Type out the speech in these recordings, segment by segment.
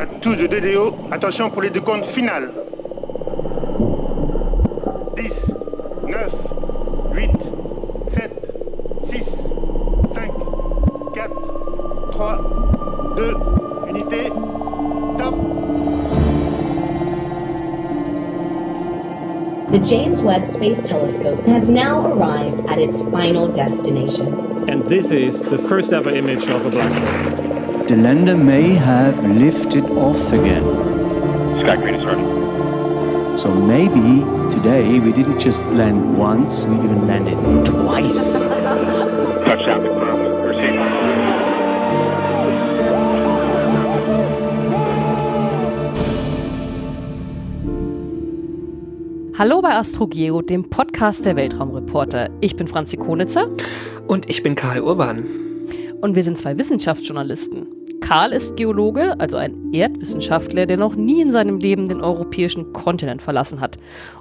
À tous de DDO, attention pour les deux comptes finales. 10, 9, 8, 7, 6, 5, 4, 3, 2, unité, top The James Webb Space Telescope has now arrived at its final destination. And this is the first ever image of a black hole. The lander may have lifted off again. Sky is ready. So maybe today we didn't just land once, we even landed twice. Touchdown confirmed. Receive. Hallo bei AstroGeo, dem Podcast der Weltraumreporter. Ich bin Franzi Konitzer. Und ich bin Karl Urban. Und wir sind zwei Wissenschaftsjournalisten. Karl ist Geologe, also ein Erdwissenschaftler, der noch nie in seinem Leben den europäischen Kontinent verlassen hat.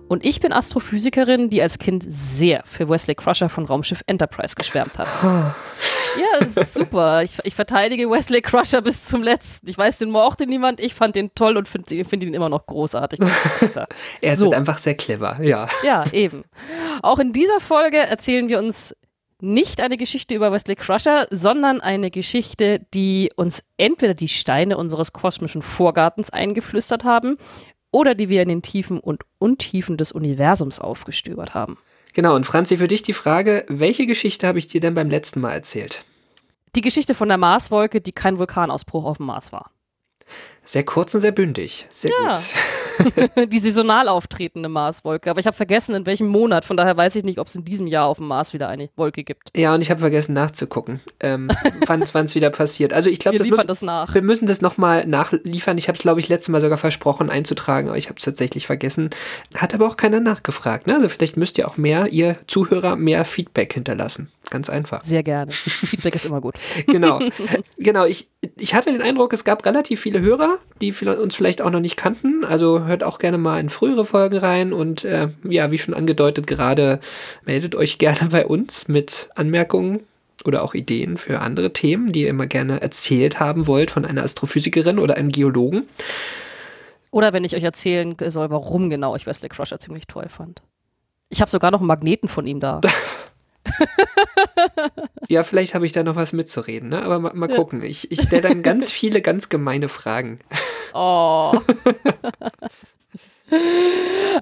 Und ich bin Astrophysikerin, die als Kind sehr für Wesley Crusher von Raumschiff Enterprise geschwärmt hat. Ja, das ist super. Ich, ich, verteidige Wesley Crusher bis zum letzten. Ich weiß, den mochte niemand. Ich fand den toll und finde find ihn immer noch großartig. er ist so. einfach sehr clever, ja. Ja, eben. Auch in dieser Folge erzählen wir uns nicht eine Geschichte über Wesley Crusher, sondern eine Geschichte, die uns entweder die Steine unseres kosmischen Vorgartens eingeflüstert haben oder die wir in den Tiefen und Untiefen des Universums aufgestöbert haben. Genau, und Franzi, für dich die Frage, welche Geschichte habe ich dir denn beim letzten Mal erzählt? Die Geschichte von der Marswolke, die kein Vulkanausbruch auf dem Mars war. Sehr kurz und sehr bündig. Sehr ja. gut. die saisonal auftretende Marswolke. Aber ich habe vergessen, in welchem Monat. Von daher weiß ich nicht, ob es in diesem Jahr auf dem Mars wieder eine Wolke gibt. Ja, und ich habe vergessen nachzugucken, ähm, wann es wieder passiert. Also ich glaube, wir liefern das nach. Wir müssen das nochmal nachliefern. Ich habe es, glaube ich, letztes Mal sogar versprochen einzutragen, aber ich habe es tatsächlich vergessen. Hat aber auch keiner nachgefragt. Ne? Also vielleicht müsst ihr auch mehr, ihr Zuhörer, mehr Feedback hinterlassen. Ganz einfach. Sehr gerne. Feedback ist immer gut. genau. Genau. Ich, ich hatte den Eindruck, es gab relativ viele Hörer, die uns vielleicht auch noch nicht kannten. Also hört auch gerne mal in frühere Folgen rein und äh, ja, wie schon angedeutet gerade, meldet euch gerne bei uns mit Anmerkungen oder auch Ideen für andere Themen, die ihr immer gerne erzählt haben wollt von einer Astrophysikerin oder einem Geologen. Oder wenn ich euch erzählen soll, warum genau ich Wesley Crusher ziemlich toll fand. Ich habe sogar noch einen Magneten von ihm da. ja, vielleicht habe ich da noch was mitzureden, ne? aber mal, mal gucken. Ich, ich stelle dann ganz viele ganz gemeine Fragen. Oh.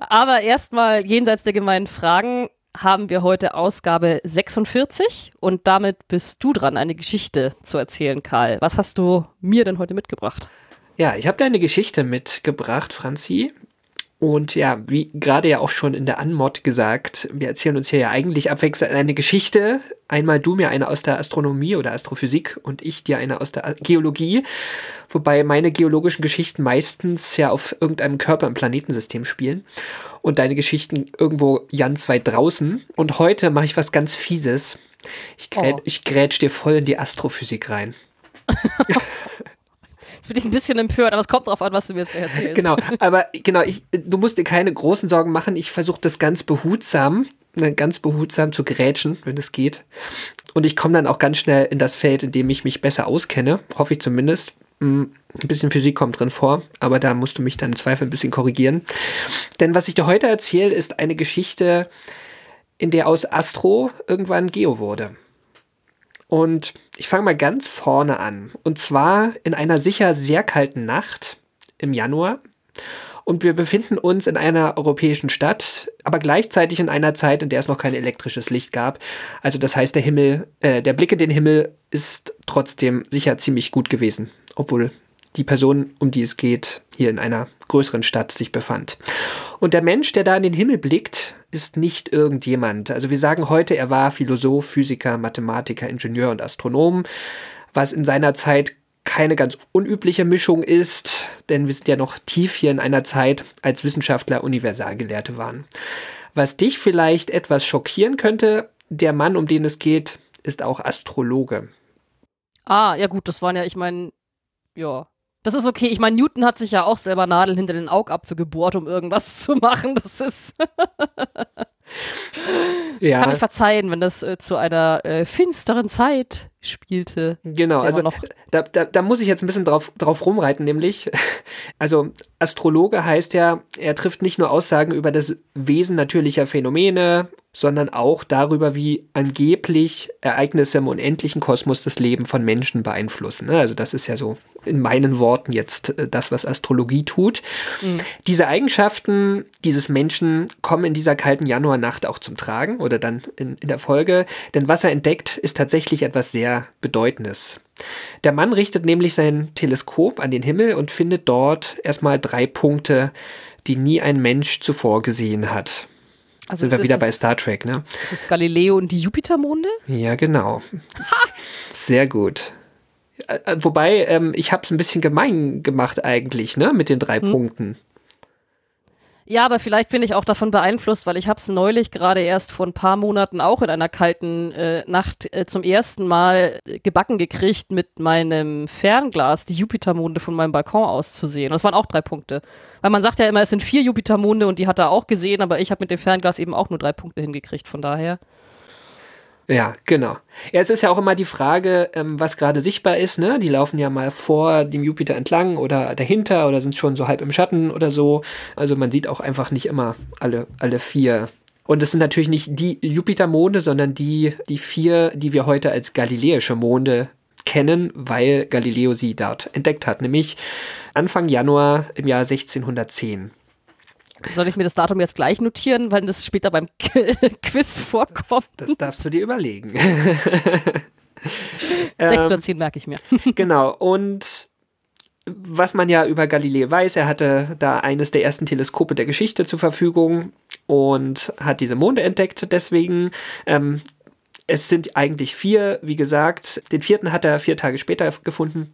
aber erstmal jenseits der gemeinen Fragen haben wir heute Ausgabe 46 und damit bist du dran, eine Geschichte zu erzählen, Karl. Was hast du mir denn heute mitgebracht? Ja, ich habe eine Geschichte mitgebracht, Franzi. Und ja, wie gerade ja auch schon in der Anmod gesagt, wir erzählen uns hier ja eigentlich abwechselnd eine Geschichte. Einmal du mir eine aus der Astronomie oder Astrophysik und ich dir eine aus der Geologie. Wobei meine geologischen Geschichten meistens ja auf irgendeinem Körper im Planetensystem spielen. Und deine Geschichten irgendwo ganz weit draußen. Und heute mache ich was ganz Fieses. Ich, grä oh. ich grätsch dir voll in die Astrophysik rein. Ein bisschen empört, aber es kommt drauf an, was du mir jetzt erzählst. Genau, aber genau, ich, du musst dir keine großen Sorgen machen. Ich versuche das ganz behutsam, ne, ganz behutsam zu grätschen, wenn es geht. Und ich komme dann auch ganz schnell in das Feld, in dem ich mich besser auskenne, hoffe ich zumindest. Hm, ein bisschen Physik kommt drin vor, aber da musst du mich dann im Zweifel ein bisschen korrigieren. Denn was ich dir heute erzähle, ist eine Geschichte, in der aus Astro irgendwann Geo wurde. Und ich fange mal ganz vorne an. Und zwar in einer sicher sehr kalten Nacht im Januar. Und wir befinden uns in einer europäischen Stadt, aber gleichzeitig in einer Zeit, in der es noch kein elektrisches Licht gab. Also das heißt, der Himmel, äh, der Blick in den Himmel ist trotzdem sicher ziemlich gut gewesen, obwohl die Person, um die es geht, hier in einer größeren Stadt sich befand. Und der Mensch, der da in den Himmel blickt, ist nicht irgendjemand. Also wir sagen heute, er war Philosoph, Physiker, Mathematiker, Ingenieur und Astronom, was in seiner Zeit keine ganz unübliche Mischung ist, denn wir sind ja noch tief hier in einer Zeit, als Wissenschaftler Universalgelehrte waren. Was dich vielleicht etwas schockieren könnte, der Mann, um den es geht, ist auch Astrologe. Ah, ja gut, das waren ja, ich meine, ja, das ist okay. Ich meine, Newton hat sich ja auch selber Nadeln hinter den Augapfel gebohrt, um irgendwas zu machen. Das ist. Das Ja. kann ich verzeihen, wenn das äh, zu einer äh, finsteren Zeit spielte. Genau, also da, da, da muss ich jetzt ein bisschen drauf, drauf rumreiten, nämlich, also Astrologe heißt ja, er trifft nicht nur Aussagen über das Wesen natürlicher Phänomene, sondern auch darüber, wie angeblich Ereignisse im unendlichen Kosmos das Leben von Menschen beeinflussen. ne? Also das ist ja so in meinen Worten jetzt äh, das, was Astrologie tut. Diese Eigenschaften dieses Menschen kommen in dieser kalten Januarnacht auch zum Tragen oder dann in, in der Folge, denn was er entdeckt, ist tatsächlich etwas sehr Bedeutendes. Der Mann richtet nämlich sein Teleskop an den Himmel und findet dort erstmal drei Punkte, die nie ein Mensch zuvor gesehen hat. Also Sind wir wieder bei Star Trek, ne? Das ist Galileo und die Jupitermonde? Ja, genau. Sehr gut. Äh, äh, Wobei, ähm, ich habe es ein bisschen gemein gemacht eigentlich, ne, mit den drei Punkten. Ja, aber vielleicht bin ich auch davon beeinflusst, weil ich habe es neulich gerade erst vor ein paar Monaten auch in einer kalten äh, Nacht äh, zum ersten Mal äh, gebacken gekriegt, mit meinem Fernglas die Jupitermonde von meinem Balkon aus zu sehen. Und das waren auch drei Punkte. Weil man sagt ja immer, es sind vier Jupitermonde und die hat er auch gesehen, aber ich habe mit dem Fernglas eben auch nur drei Punkte hingekriegt. Von daher. Ja, genau. Ja, es ist ja auch immer die Frage, ähm, was gerade sichtbar ist, ne? Die laufen ja mal vor dem Jupiter entlang oder dahinter oder sind schon so halb im Schatten oder so. Also man sieht auch einfach nicht immer alle, alle vier. Und es sind natürlich nicht die Jupitermonde, sondern die, die vier, die wir heute als galiläische Monde kennen, weil Galileo sie dort entdeckt hat, nämlich Anfang Januar im Jahr 1610. Soll ich mir das Datum jetzt gleich notieren, weil das später beim Quiz vorkommt? Das darfst du dir überlegen. 6 oder 10 merke ich mir. Genau, und was man ja über Galileo weiß, er hatte da eines der ersten Teleskope der Geschichte zur Verfügung und hat diese Monde entdeckt. Deswegen, ähm, es sind eigentlich vier, wie gesagt. Den vierten hat er vier Tage später gefunden.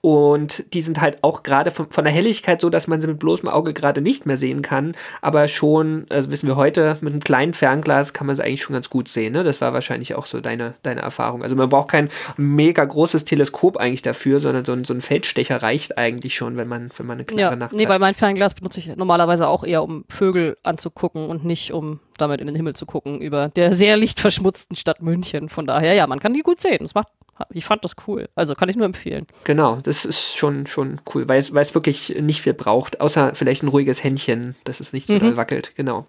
Und die sind halt auch gerade von, von der Helligkeit so, dass man sie mit bloßem Auge gerade nicht mehr sehen kann. Aber schon, also wissen wir heute, mit einem kleinen Fernglas kann man sie eigentlich schon ganz gut sehen. Ne? Das war wahrscheinlich auch so deine, deine Erfahrung. Also man braucht kein mega großes Teleskop eigentlich dafür, sondern so ein, so ein Feldstecher reicht eigentlich schon, wenn man, wenn man eine klare Ja, Nacht nee, hat. weil mein Fernglas benutze ich normalerweise auch eher, um Vögel anzugucken und nicht, um damit in den Himmel zu gucken über der sehr lichtverschmutzten Stadt München. Von daher, ja, man kann die gut sehen. Das macht, ich fand das cool. Also kann ich nur empfehlen. Genau, das ist schon, schon cool, weil es, weil es wirklich nicht viel braucht, außer vielleicht ein ruhiges Händchen, dass es nicht so doll wackelt, genau.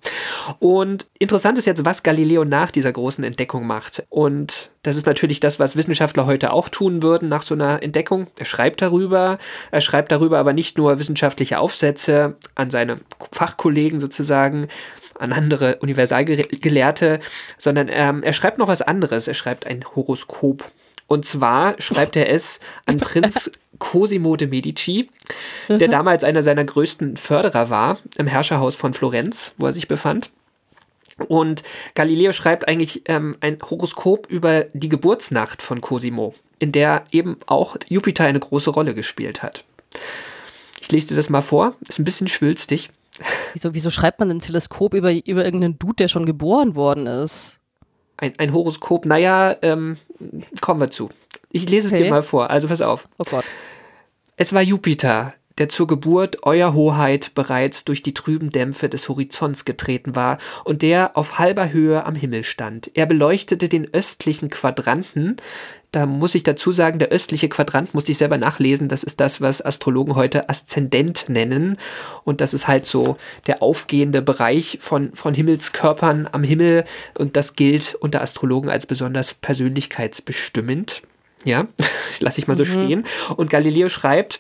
Und interessant ist jetzt, was Galileo nach dieser großen Entdeckung macht. Und das ist natürlich das, was Wissenschaftler heute auch tun würden nach so einer Entdeckung. Er schreibt darüber, er schreibt darüber aber nicht nur wissenschaftliche Aufsätze an seine Fachkollegen sozusagen, an andere Universalgelehrte, sondern ähm, er schreibt noch was anderes. Er schreibt ein Horoskop. Und zwar schreibt er es an Prinz Cosimo de Medici, der damals einer seiner größten Förderer war im Herrscherhaus von Florenz, wo er sich befand. Und Galileo schreibt eigentlich ähm, ein Horoskop über die Geburtsnacht von Cosimo, in der eben auch Jupiter eine große Rolle gespielt hat. Ich lese dir das mal vor, ist ein bisschen schwülstig. Wieso, wieso schreibt man ein Teleskop über, über irgendeinen Dude, der schon geboren worden ist? Ein, ein Horoskop, naja, ähm, kommen wir zu. Ich lese es Okay. dir mal vor, also pass auf. Oh Gott. Es war Jupiter, der zur Geburt Euer Hoheit bereits durch die trüben Dämpfe des Horizonts getreten war und der auf halber Höhe am Himmel stand. Er beleuchtete den östlichen Quadranten. Da muss ich dazu sagen, der östliche Quadrant musste ich selber nachlesen. Das ist das, was Astrologen heute Aszendent nennen. Und das ist halt so der aufgehende Bereich von, von Himmelskörpern am Himmel. Und das gilt unter Astrologen als besonders persönlichkeitsbestimmend. Ja, lasse ich mal so stehen. Und Galileo schreibt,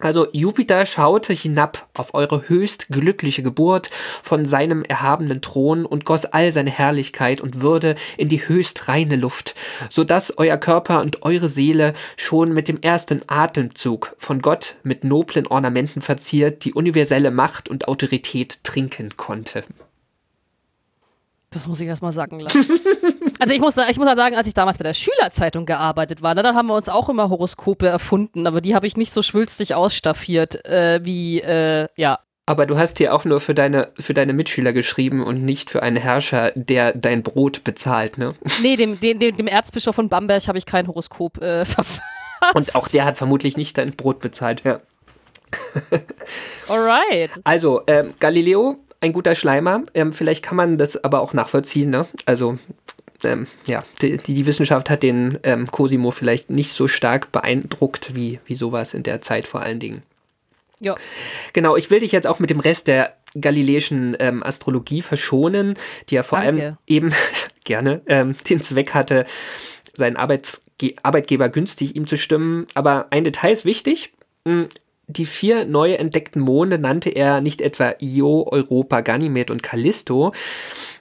also Jupiter schaute hinab auf eure höchst glückliche Geburt von seinem erhabenen Thron und goss all seine Herrlichkeit und Würde in die höchst reine Luft, so dass euer Körper und eure Seele schon mit dem ersten Atemzug von Gott mit noblen Ornamenten verziert die universelle Macht und Autorität trinken konnte. Das muss ich erst mal sagen lassen. Also ich muss, ich muss halt sagen, als ich damals bei der Schülerzeitung gearbeitet war, dann haben wir uns auch immer Horoskope erfunden, aber die habe ich nicht so schwülstig ausstaffiert äh, wie, äh, ja. Aber du hast hier auch nur für deine, für deine Mitschüler geschrieben und nicht für einen Herrscher, der dein Brot bezahlt, ne? Nee, dem, dem, dem, dem Erzbischof von Bamberg habe ich kein Horoskop äh, verfasst. Und auch der hat vermutlich nicht dein Brot bezahlt, ja. Alright. Also, ähm, Galileo ein guter Schleimer. Ähm, vielleicht kann man das aber auch nachvollziehen. Ne? Also ähm, ja, die, die Wissenschaft hat den ähm, Cosimo vielleicht nicht so stark beeindruckt wie, wie sowas in der Zeit vor allen Dingen. Ja. Genau, ich will dich jetzt auch mit dem Rest der galileischen ähm, Astrologie verschonen, die ja vor Danke. allem eben gerne ähm, den Zweck hatte, seinen Arbeitsge Arbeitgeber günstig ihm zu stimmen. Aber ein Detail ist wichtig. Die vier neu entdeckten Monde nannte er nicht etwa Io, Europa, Ganymed und Callisto.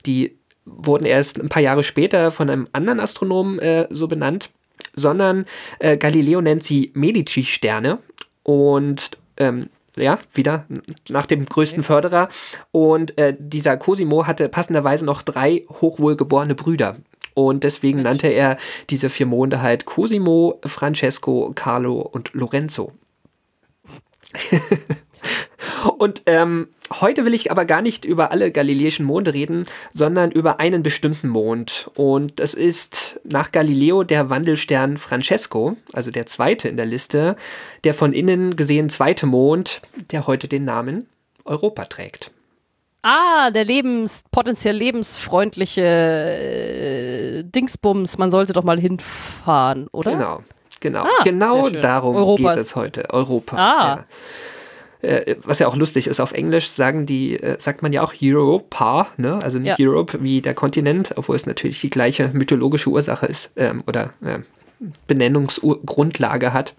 Die wurden erst ein paar Jahre später von einem anderen Astronomen äh, so benannt, sondern äh, Galileo nennt sie Medici-Sterne und ähm, ja, wieder nach dem größten Förderer. Und äh, dieser Cosimo hatte passenderweise noch drei hochwohlgeborene Brüder. Und deswegen nannte er diese vier Monde halt Cosimo, Francesco, Carlo und Lorenzo. Und ähm, heute will ich aber gar nicht über alle galileischen Monde reden, sondern über einen bestimmten Mond. Und das ist nach Galileo der Wandelstern Francesco, also der zweite in der Liste, der von innen gesehen zweite Mond, der heute den Namen Europa trägt. Ah, der lebens, potenziell lebensfreundliche äh, Dingsbums, man sollte doch mal hinfahren, oder? Genau, genau, Ah, genau darum Europa geht es heute. Europa. Ah. Ja. Äh, was ja auch lustig ist, auf Englisch sagen die, äh, sagt man ja auch Europa, ne? Also nicht Ja. Europe wie der Kontinent, obwohl es natürlich die gleiche mythologische Ursache ist ähm, oder äh, Benennungsgrundlage hat.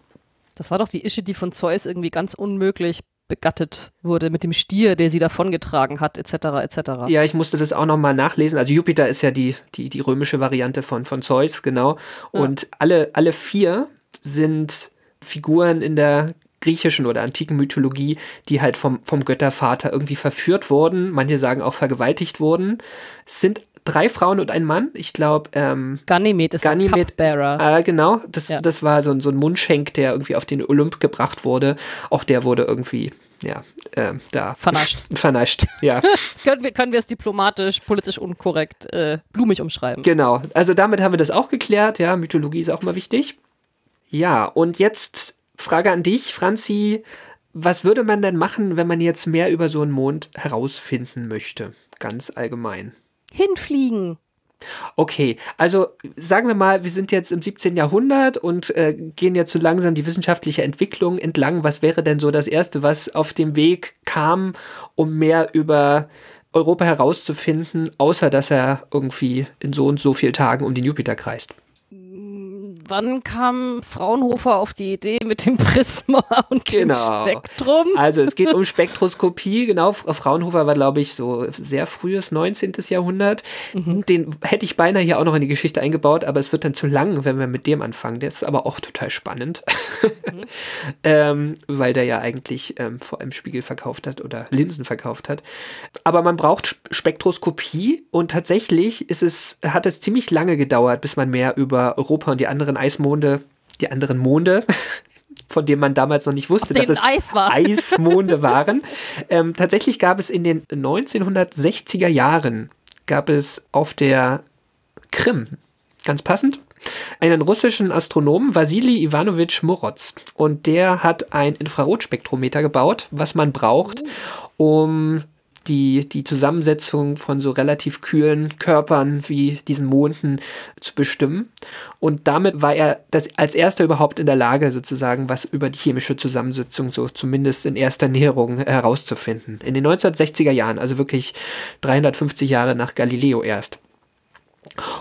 Das war doch die Ische, die von Zeus irgendwie ganz unmöglich begattet wurde mit dem Stier, der sie davongetragen hat, etc. etc. Ja, ich musste das auch nochmal nachlesen. Also Jupiter ist ja die, die, die römische Variante von, von Zeus, genau. Und alle, alle vier sind Figuren in der griechischen oder antiken Mythologie, die halt vom, vom Göttervater irgendwie verführt wurden. Manche sagen auch vergewaltigt wurden. Es sind drei Frauen und ein Mann. Ich glaube, ähm, Ganymed ist ein Ganymed, Cupbearer. äh, genau, das, Ja. das war so, ein- so ein Mundschenk, der irgendwie auf den Olymp gebracht wurde. Auch der wurde irgendwie, ja, äh, da Vernascht. vernascht, ja. können, wir, können wir es diplomatisch, politisch unkorrekt, äh, blumig umschreiben? Genau, also damit haben wir das auch geklärt. Ja, Mythologie ist auch mal wichtig. Ja, und jetzt Frage an dich, Franzi. Was würde man denn machen, wenn man jetzt mehr über so einen Mond herausfinden möchte? Ganz allgemein. Hinfliegen. Okay, also sagen wir mal, wir sind jetzt im 17. Jahrhundert und äh, gehen jetzt so langsam die wissenschaftliche Entwicklung entlang. Was wäre denn so das Erste, was auf dem Weg kam, um mehr über Europa herauszufinden, außer dass er irgendwie in so und so vielen Tagen um den Jupiter kreist? Wann kam Fraunhofer auf die Idee mit dem Prisma und Genau. dem Spektrum? Also es geht um Spektroskopie, genau. Frau Fraunhofer war, glaube ich, so sehr frühes 19. Jahrhundert. Den hätte ich beinahe hier auch noch in die Geschichte eingebaut, aber es wird dann zu lang, wenn wir mit dem anfangen. Der ist aber auch total spannend, ähm, weil der ja eigentlich ähm, vor allem Spiegel verkauft hat oder Linsen verkauft hat. Aber man braucht Sp- Spektroskopie und tatsächlich ist es, hat es ziemlich lange gedauert, bis man mehr über Europa und die anderen Eismonde, die anderen Monde, von denen man damals noch nicht wusste, dass es Eis war. Eismonde waren. Ähm, tatsächlich gab es in den 1960er Jahren gab es auf der Krim, ganz passend, einen russischen Astronomen, Wasili Ivanovich Moroz. Und der hat ein Infrarotspektrometer gebaut, was man braucht, um die, die Zusammensetzung von so relativ kühlen Körpern wie diesen Monden zu bestimmen. Und damit war er das als erster überhaupt in der Lage, sozusagen was über die chemische Zusammensetzung so zumindest in erster Näherung herauszufinden. In den 1960er Jahren, also wirklich 350 Jahre nach Galileo erst.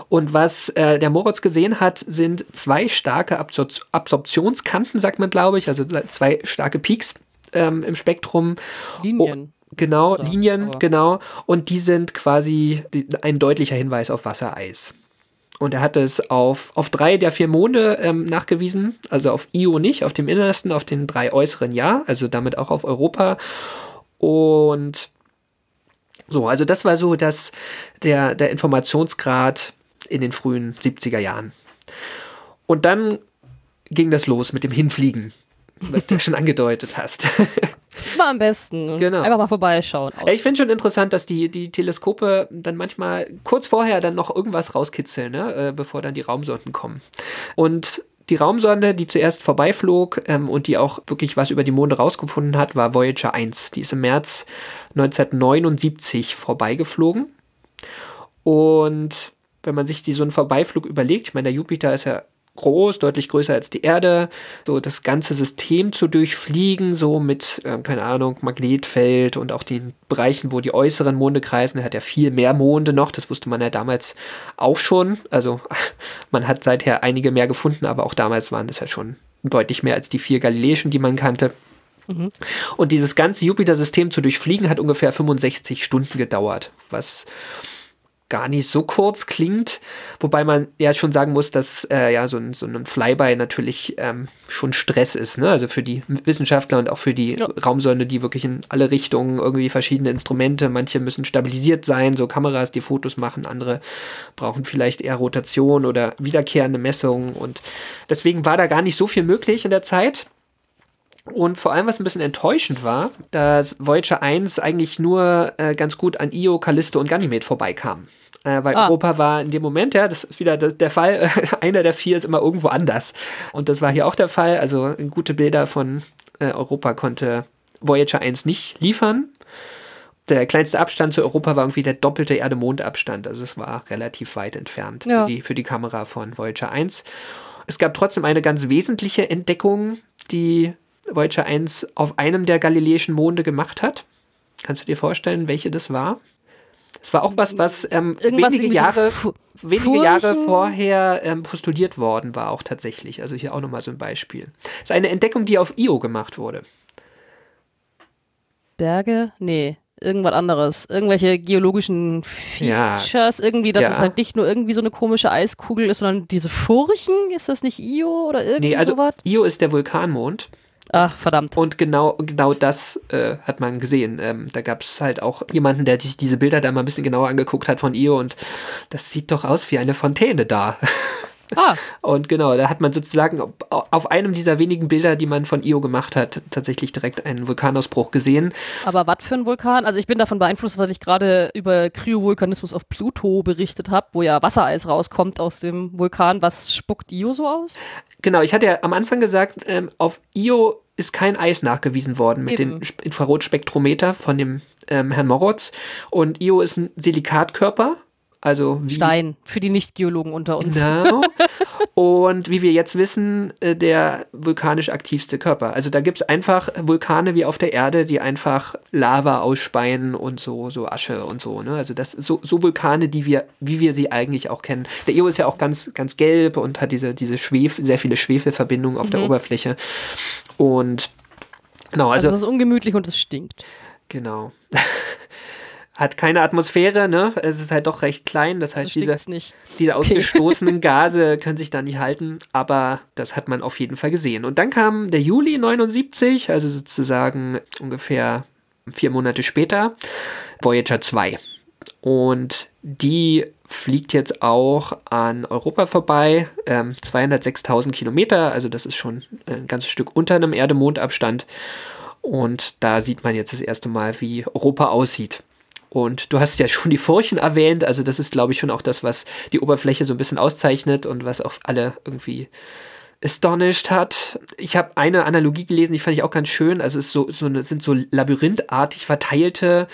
Und was äh, der Moritz gesehen hat, sind zwei starke Absor Absorptionskanten, sagt man, glaube ich, also zwei starke Peaks ähm, im Spektrum. Linien. Genau, Oder- Linien, genau. Und die sind quasi die, ein deutlicher Hinweis auf Wassereis. Und er hat es auf, auf drei der vier Monde ähm, nachgewiesen, also auf Io nicht, auf dem innersten, auf den drei äußeren ja, also damit auch auf Europa. Und so, also das war so das, der, der Informationsgrad in den frühen 70er Jahren. Und dann ging das los mit dem Hinfliegen, was du schon angedeutet hast. Das ist immer am besten. Genau. Einfach mal vorbeischauen. Ja, Ich finde schon interessant, dass die, die Teleskope dann manchmal kurz vorher dann noch irgendwas rauskitzeln, ne? äh, bevor dann die Raumsonden kommen. Und Die Raumsonde, die zuerst vorbeiflog ähm, und die auch wirklich was über die Monde rausgefunden hat, war Voyager 1. Die ist im März 1979 vorbeigeflogen. Und wenn man sich die, so einen Vorbeiflug überlegt, ich meine, der Jupiter ist ja groß, deutlich größer als die Erde, so das ganze System zu durchfliegen, so mit, äh, keine Ahnung, Magnetfeld und auch den Bereichen, wo die äußeren Monde kreisen, er hat ja viel mehr Monde noch, das wusste man ja damals auch schon, also man hat seither einige mehr gefunden, aber auch damals waren das ja schon deutlich mehr als die vier Galileischen, die man kannte. Und dieses ganze Jupiter-System zu durchfliegen hat ungefähr 65 Stunden gedauert, was gar nicht so kurz klingt, wobei man ja schon sagen muss, dass äh, ja so ein, so ein Flyby natürlich ähm, schon Stress ist, ne? Also für die Wissenschaftler und auch für die Ja. Raumsonde, die wirklich in alle Richtungen irgendwie verschiedene Instrumente, manche müssen stabilisiert sein, so Kameras, die Fotos machen, andere brauchen vielleicht eher Rotation oder wiederkehrende Messungen und deswegen war da gar nicht so viel möglich in der Zeit. Und vor allem, was ein bisschen enttäuschend war, dass Voyager 1 eigentlich nur äh, ganz gut an Io, Callisto und Ganymed vorbeikam. Äh, weil Ah. Europa war in dem Moment, ja, das ist wieder der, Fall, einer der vier ist immer irgendwo anders. Und das war hier auch der Fall. Also gute Bilder von äh, Europa konnte Voyager 1 nicht liefern. Der kleinste Abstand zu Europa war irgendwie der doppelte Erde-Mond-Abstand. Also es war relativ weit entfernt Ja. für, die, für die Kamera von Voyager 1. Es gab trotzdem eine ganz wesentliche Entdeckung, die Voyager 1 auf einem der galileischen Monde gemacht hat. Kannst du dir vorstellen, welche das war? Es war auch was, was ähm, wenige Jahre, Fu- wenige Jahre vorher ähm, postuliert worden war, auch tatsächlich. Also hier auch nochmal so ein Beispiel. Es ist eine Entdeckung, die auf Io gemacht wurde. Berge? Nee, irgendwas anderes. Irgendwelche geologischen Ja. Features, irgendwie, dass Ja. es halt nicht nur irgendwie so eine komische Eiskugel ist, sondern diese Furchen, ist das nicht Io oder irgendwie Nee, also sowas? Io ist der Vulkanmond. Ach, verdammt. Und genau, genau das äh, hat man gesehen. Ähm, da gab es halt auch jemanden, der sich diese Bilder da mal ein bisschen genauer angeguckt hat von Io und das sieht doch aus wie eine Fontäne da. Ah, Und genau, da hat man sozusagen auf einem dieser wenigen Bilder, die man von Io gemacht hat, tatsächlich direkt einen Vulkanausbruch gesehen. aber was für ein Vulkan? Also ich bin davon beeinflusst, weil ich gerade über Kryovulkanismus auf Pluto berichtet habe, wo ja Wassereis rauskommt aus dem Vulkan. Was spuckt Io so aus? Genau, ich hatte ja am Anfang gesagt, ähm, auf Io ist kein Eis nachgewiesen worden mit Eben. dem Sp- Infrarotspektrometer von dem ähm, Herrn Morotz. Und Io ist ein Silikatkörper, also wie Stein, für die Nicht-Geologen unter uns. Genau. Und wie wir jetzt wissen, äh, der vulkanisch aktivste Körper. Also da gibt es einfach Vulkane wie auf der Erde, die einfach Lava ausspeien und so, so Asche und so. Ne? Also das so, so Vulkane, die wir, wie wir sie eigentlich auch kennen. Der Io ist ja auch ganz, ganz gelb und hat diese, diese Schwefel, sehr viele Schwefelverbindungen auf der Oberfläche. Und genau, Also also, es ist ungemütlich und es stinkt. genau. Hat keine Atmosphäre, ne? Es ist halt doch recht klein. Das heißt, nicht. diese ausgestoßenen Gase können sich da nicht halten, aber das hat man auf jeden Fall gesehen. Und dann kam der Juli 79, also sozusagen ungefähr vier Monate später, Voyager 2. Und die fliegt jetzt auch an Europa vorbei, ähm, 206.000 Kilometer, also das ist schon ein ganzes Stück unter einem Erde-Mond-Abstand. Und da sieht man jetzt das erste Mal, wie Europa aussieht. Und du hast ja schon die Furchen erwähnt, also das ist, glaube ich, schon auch das, was die Oberfläche so ein bisschen auszeichnet und was auch alle irgendwie astonished hat. Ich habe eine Analogie gelesen, die fand ich auch ganz schön. Also es so, so eine, sind so labyrinthartig verteilte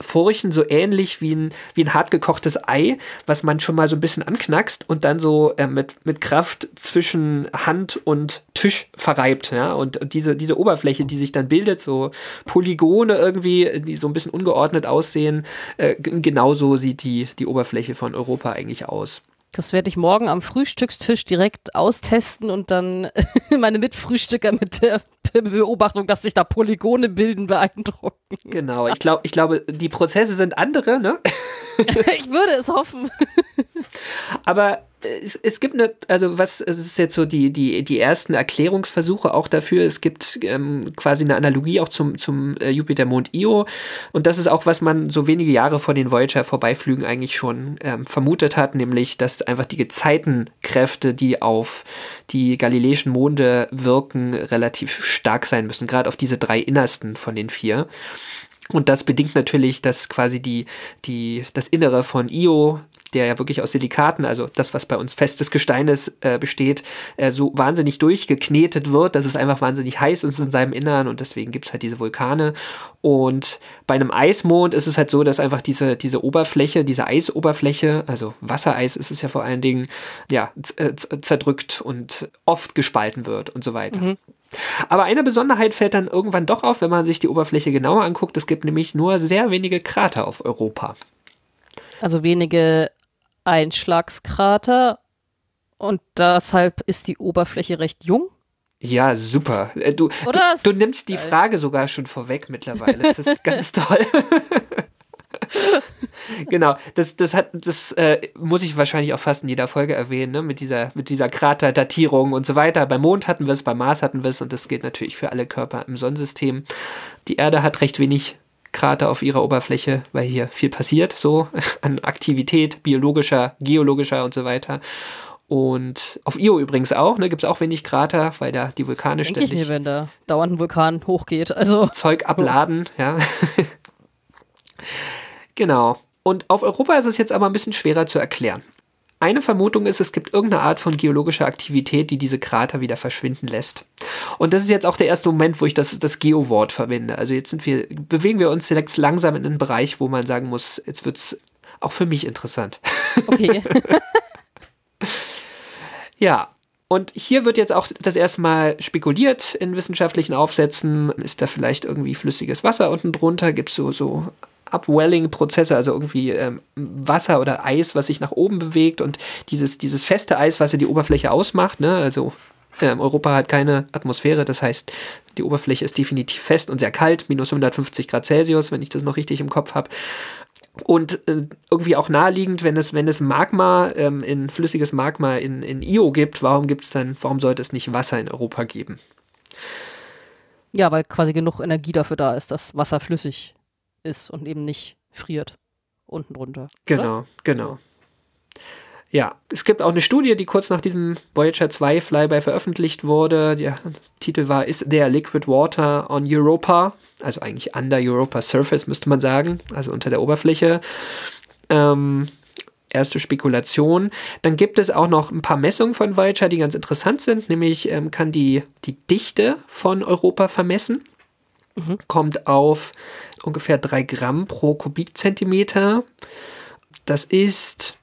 Furchen, so ähnlich wie ein, wie ein hartgekochtes Ei, was man schon mal so ein bisschen anknackst und dann so äh, mit, mit Kraft zwischen Hand und Tisch verreibt. Ja? Und, und diese, diese Oberfläche, die sich dann bildet, so Polygone irgendwie, die so ein bisschen ungeordnet aussehen, äh, genauso sieht die, die Oberfläche von Europa eigentlich aus. Das werde ich morgen am Frühstückstisch direkt austesten und dann meine Mitfrühstücker mit der Beobachtung, dass sich da Polygone bilden, beeindrucken. Genau, ich glaube, ich glaube, die Prozesse sind andere, ne? Ich würde es hoffen. Aber es, es gibt eine, also was, es ist jetzt so die, die, die ersten Erklärungsversuche auch dafür. Es gibt ähm, quasi eine Analogie auch zum, zum äh, Jupitermond Io. Und das ist auch, was man so wenige Jahre vor den Voyager-Vorbeiflügen eigentlich schon ähm, vermutet hat, nämlich, dass einfach die Gezeitenkräfte, die auf die galileischen Monde wirken, relativ stark sein müssen. Gerade auf diese drei innersten von den vier. Und das bedingt natürlich, dass quasi die, die, das Innere von Io der ja wirklich aus Silikaten, also das, was bei uns festes Gestein ist, äh, besteht, äh, so wahnsinnig durchgeknetet wird, dass es einfach wahnsinnig heiß ist in seinem Innern und deswegen gibt es halt diese Vulkane. Und bei einem Eismond ist es halt so, dass einfach diese, diese Oberfläche, diese Eisoberfläche, also Wassereis ist es ja vor allen Dingen, ja, äh, zerdrückt und oft gespalten wird und so weiter. Mhm. Aber eine Besonderheit fällt dann irgendwann doch auf, wenn man sich die Oberfläche genauer anguckt. Es gibt nämlich nur sehr wenige Krater auf Europa. Also wenige Einschlagskrater und deshalb ist die Oberfläche recht jung. Ja, super. Äh, du, du, du, nimmst die Frage sogar schon vorweg mittlerweile. Das ist ganz toll. genau, das, das hat, das äh, muss ich wahrscheinlich auch fast in jeder Folge erwähnen, ne? mit dieser, mit dieser Kraterdatierung und so weiter. Beim Mond hatten wir es, beim Mars hatten wir es und das gilt natürlich für alle Körper im Sonnensystem. Die Erde hat recht wenig Krater auf ihrer Oberfläche, weil hier viel passiert, so an Aktivität, biologischer, geologischer und so weiter. Und auf Io übrigens auch, ne, gibt es auch wenig Krater, weil da die Vulkane Denke ständig. Ich mir, wenn da dauernd ein Vulkan hochgeht. Also. Zeug abladen, oh. ja. genau. Und auf Europa ist es jetzt aber ein bisschen schwerer zu erklären. Eine Vermutung ist, es gibt irgendeine Art von geologischer Aktivität, die diese Krater wieder verschwinden lässt. Und das ist jetzt auch der erste Moment, wo ich das, das Geo-Wort verwende. Also jetzt sind wir, bewegen wir uns jetzt langsam in einen Bereich, wo man sagen muss, jetzt wird es auch für mich interessant. Okay. ja, und hier wird jetzt auch das erste Mal spekuliert in wissenschaftlichen Aufsätzen. Ist da vielleicht irgendwie flüssiges Wasser unten drunter? Gibt es so, so Upwelling-Prozesse, also irgendwie ähm, Wasser oder Eis, was sich nach oben bewegt und dieses, dieses feste Eis, was ja die Oberfläche ausmacht, ne? also ähm, Europa hat keine Atmosphäre, das heißt, die Oberfläche ist definitiv fest und sehr kalt, minus 150 Grad Celsius, wenn ich das noch richtig im Kopf habe. Und äh, irgendwie auch naheliegend, wenn es, wenn es Magma, ähm, in flüssiges Magma in, in Io gibt, warum gibt es dann, warum sollte es nicht Wasser in Europa geben? Ja, weil quasi genug Energie dafür da ist, dass Wasser flüssig ist und eben nicht friert unten drunter. Genau, oder? genau. Ja, es gibt auch eine Studie, die kurz nach diesem Voyager 2 Flyby veröffentlicht wurde. Der Titel war Is there liquid water on Europa? Also eigentlich under Europa surface müsste man sagen, also unter der Oberfläche. Ähm, erste Spekulation. Dann gibt es auch noch ein paar Messungen von Voyager, die ganz interessant sind. Nämlich ähm, kann die, die Dichte von Europa vermessen. Mhm. Kommt auf ungefähr 3 Gramm pro Kubikzentimeter. Das ist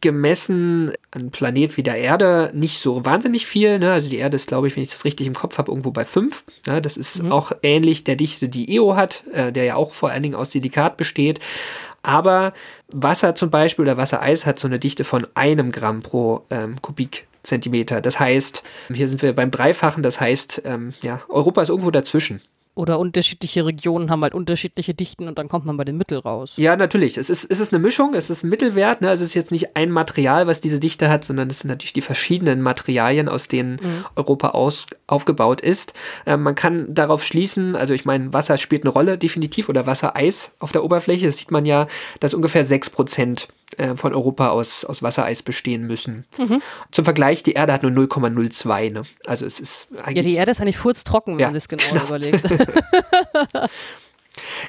gemessen an Planet wie der Erde nicht so wahnsinnig viel. Ne? Also die Erde ist, glaube ich, wenn ich das richtig im Kopf habe, irgendwo bei 5. Ne? Das ist mhm. auch ähnlich der Dichte, die Io hat, äh, der ja auch vor allen Dingen aus Silikat besteht. Aber Wasser zum Beispiel oder Wassereis hat so eine Dichte von einem Gramm pro ähm, Kubikzentimeter. Das heißt, hier sind wir beim Dreifachen, das heißt, ähm, ja, Europa ist irgendwo dazwischen oder unterschiedliche Regionen haben halt unterschiedliche Dichten und dann kommt man bei den Mittel raus. Ja, natürlich. Es ist, es ist eine Mischung, es ist ein Mittelwert. Ne? Also es ist jetzt nicht ein Material, was diese Dichte hat, sondern es sind natürlich die verschiedenen Materialien, aus denen mhm. Europa aus, aufgebaut ist. Ähm, man kann darauf schließen, also ich meine, Wasser spielt eine Rolle, definitiv, oder Wassereis auf der Oberfläche. Das sieht man ja, dass ungefähr 6 Prozent äh, von Europa aus, aus Wassereis bestehen müssen. Mhm. Zum Vergleich, die Erde hat nur 0,02. Ne? Also es ist eigentlich. Ja, die Erde ist eigentlich furztrocken, wenn ja, man sich genau, genau. überlegt.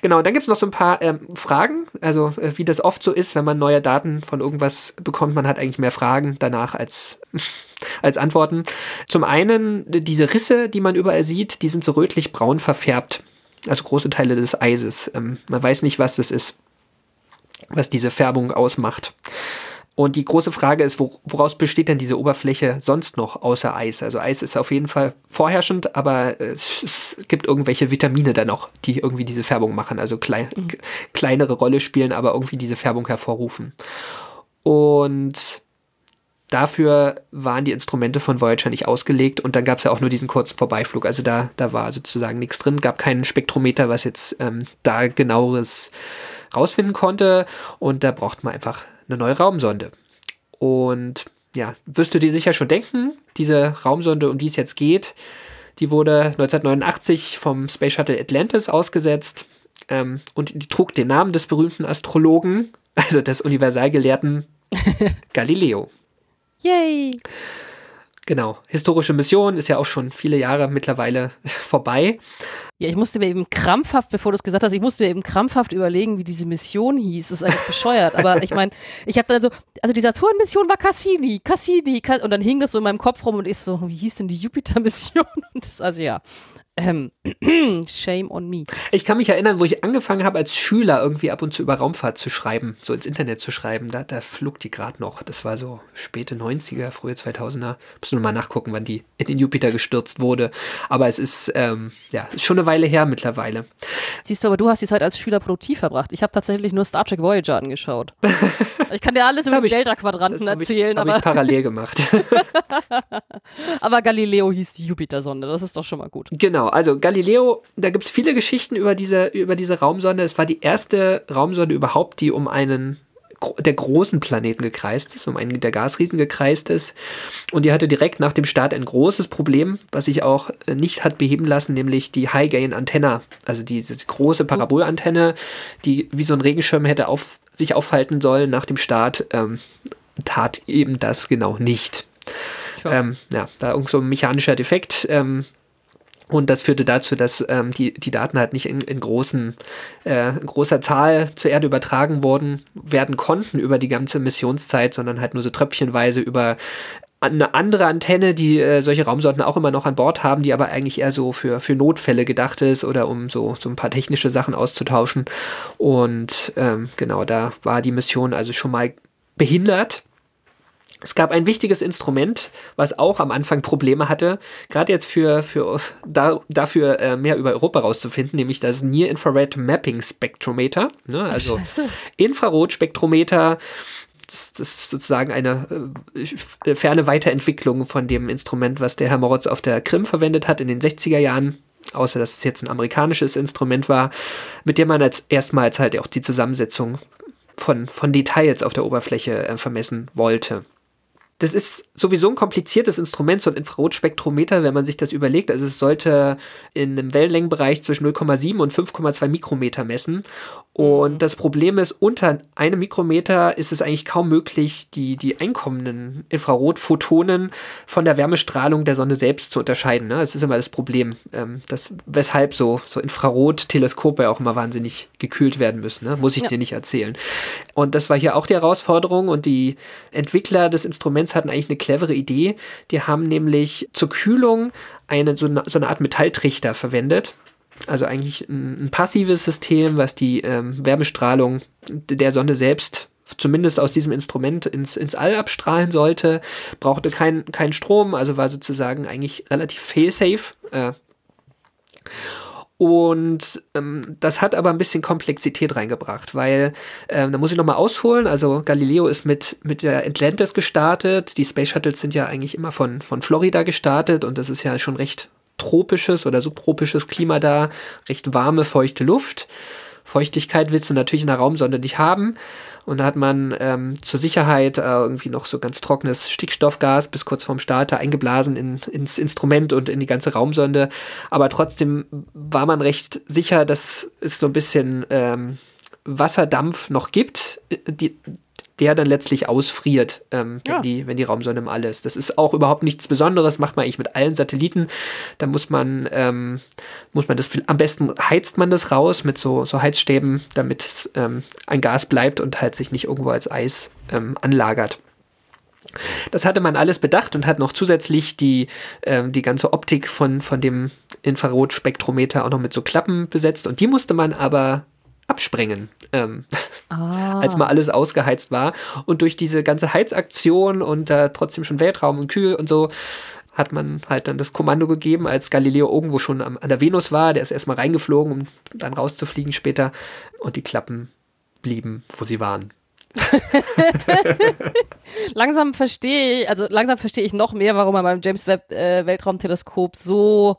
Genau, dann gibt es noch so ein paar ähm, Fragen. Also, äh, wie das oft so ist, wenn man neue Daten von irgendwas bekommt, man hat eigentlich mehr Fragen danach als, als Antworten. Zum einen, diese Risse, die man überall sieht, die sind so rötlich-braun verfärbt. Also große Teile des Eises. Ähm, man weiß nicht, was das ist was diese Färbung ausmacht. Und die große Frage ist, woraus besteht denn diese Oberfläche sonst noch außer Eis? Also Eis ist auf jeden Fall vorherrschend, aber es, gibt irgendwelche Vitamine da noch, die irgendwie diese Färbung machen, also klei mhm. kleinere Rolle spielen, aber irgendwie diese Färbung hervorrufen. Und dafür waren die Instrumente von Voyager nicht ausgelegt und dann gab es ja auch nur diesen kurzen Vorbeiflug. Also da, da war sozusagen nichts drin, gab keinen Spektrometer, was jetzt ähm, da genaueres rausfinden konnte. Und da braucht man einfach eine neue Raumsonde. Und ja, wirst du dir sicher schon denken, diese Raumsonde, um die es jetzt geht, die wurde 1989 vom Space Shuttle Atlantis ausgesetzt ähm, und die trug den Namen des berühmten Astrologen, also des Universalgelehrten Galileo. Yay! Genau. Historische Mission ist ja auch schon viele Jahre mittlerweile vorbei. Ja, ich musste mir eben krampfhaft, bevor du es gesagt hast, ich musste mir eben krampfhaft überlegen, wie diese Mission hieß. Das ist eigentlich bescheuert. Aber ich meine, ich habe dann so, also die Saturn-Mission war Cassini, Cassini, Cass und dann hing das so in meinem Kopf rum und ich so, wie hieß denn die Jupiter-Mission? Und das, also ja, ähm, shame on me. Ich kann mich erinnern, wo ich angefangen habe, als Schüler irgendwie ab und zu über Raumfahrt zu schreiben, so ins Internet zu schreiben. Da, da flog die gerade noch. Das war so späte 90er, frühe 2000er. Muss nur mal nachgucken, wann die in den Jupiter gestürzt wurde. Aber es ist, ähm, ja, ist schon eine Weile her mittlerweile. Siehst du, aber du hast die Zeit als Schüler produktiv verbracht. Ich habe tatsächlich nur Star Trek Voyager angeschaut. Ich kann dir alles über ich- Delta-Quadranten ich, erzählen, hab aber, ich parallel gemacht. aber Galileo hieß die Jupiter-Sonde. Das ist doch schon mal gut. Genau, also Galileo, da gibt es viele Geschichten über diese, über diese Raumsonde. Es war die erste Raumsonde überhaupt, die um einen der großen Planeten gekreist ist, um einen der Gasriesen gekreist ist. Und die hatte direkt nach dem Start ein großes Problem, was sich auch äh, nicht hat beheben lassen, nämlich die High-Gain-Antenna. Also diese große Parabolantenne, die wie so ein Regenschirm hätte auf, sich aufhalten sollen nach dem Start, ähm, tat eben das genau nicht. Ähm, ja, da irgend so ein mechanischer Defekt. Ähm, und das führte dazu, dass ähm, die, die Daten halt nicht in, in großen, äh, großer Zahl zur Erde übertragen worden werden konnten über die ganze Missionszeit, sondern halt nur so tröpfchenweise über eine andere Antenne, die äh, solche Raumsonden auch immer noch an Bord haben, die aber eigentlich eher so für, für Notfälle gedacht ist oder um so, so ein paar technische Sachen auszutauschen. Und ähm, genau, da war die Mission also schon mal behindert. Es gab ein wichtiges Instrument, was auch am Anfang Probleme hatte, gerade jetzt für, für da, dafür äh, mehr über Europa rauszufinden, nämlich das Near Infrared Mapping Spectrometer. Ne? Also Scheiße. Infrarotspektrometer. Das, das ist sozusagen eine äh, ferne Weiterentwicklung von dem Instrument, was der Herr Moritz auf der Krim verwendet hat in den 60er Jahren. Außer dass es jetzt ein amerikanisches Instrument war, mit dem man als erstmals halt auch die Zusammensetzung von, von Details auf der Oberfläche äh, vermessen wollte. Das ist sowieso ein kompliziertes Instrument, so ein Infrarotspektrometer, wenn man sich das überlegt. Also es sollte in einem Wellenlängenbereich zwischen 0,7 und 5,2 Mikrometer messen. Und das Problem ist, unter einem Mikrometer ist es eigentlich kaum möglich, die, die einkommenden Infrarotphotonen von der Wärmestrahlung der Sonne selbst zu unterscheiden. Ne? Das ist immer das Problem, ähm, das, weshalb so, so Infrarotteleskope auch immer wahnsinnig gekühlt werden müssen. Ne? Muss ich Ja. dir nicht erzählen. Und das war hier auch die Herausforderung. Und die Entwickler des Instruments hatten eigentlich eine clevere Idee. Die haben nämlich zur Kühlung eine, so, eine, so eine Art Metalltrichter verwendet. Also eigentlich ein, ein passives System, was die ähm, Wärmestrahlung der Sonne selbst zumindest aus diesem Instrument ins, ins All abstrahlen sollte, brauchte keinen kein Strom, also war sozusagen eigentlich relativ fail-safe. Äh, und ähm, das hat aber ein bisschen Komplexität reingebracht, weil ähm, da muss ich nochmal ausholen. Also Galileo ist mit, mit der Atlantis gestartet. Die Space Shuttles sind ja eigentlich immer von, von Florida gestartet und das ist ja schon recht tropisches oder subtropisches Klima da, recht warme, feuchte Luft. Feuchtigkeit willst du natürlich in der Raumsonde nicht haben. Und da hat man ähm, zur Sicherheit äh, irgendwie noch so ganz trockenes Stickstoffgas bis kurz vorm Starter eingeblasen in, ins Instrument und in die ganze Raumsonde. Aber trotzdem war man recht sicher, dass es so ein bisschen ähm, Wasserdampf noch gibt, äh, die, der dann letztlich ausfriert, ähm, wenn, Ja. die, wenn die Raumsonde im All ist. Das ist auch überhaupt nichts Besonderes, macht man eigentlich mit allen Satelliten. Da muss man, ähm, muss man das, am besten heizt man das raus mit so, so Heizstäben, damit es ähm, ein Gas bleibt und halt sich nicht irgendwo als Eis ähm, anlagert. Das hatte man alles bedacht und hat noch zusätzlich die, ähm, die ganze Optik von, von dem Infrarotspektrometer auch noch mit so Klappen besetzt und die musste man aber absprengen. Ähm, Ah. als mal alles ausgeheizt war. Und durch diese ganze Heizaktion und äh, trotzdem schon Weltraum und kühl und so, hat man halt dann das Kommando gegeben, als Galileo irgendwo schon am, an der Venus war. Der ist erstmal reingeflogen, um dann rauszufliegen später. Und die Klappen blieben, wo sie waren. Langsam verstehe ich, also langsam verstehe ich noch mehr, warum er beim James Webb äh, Weltraumteleskop so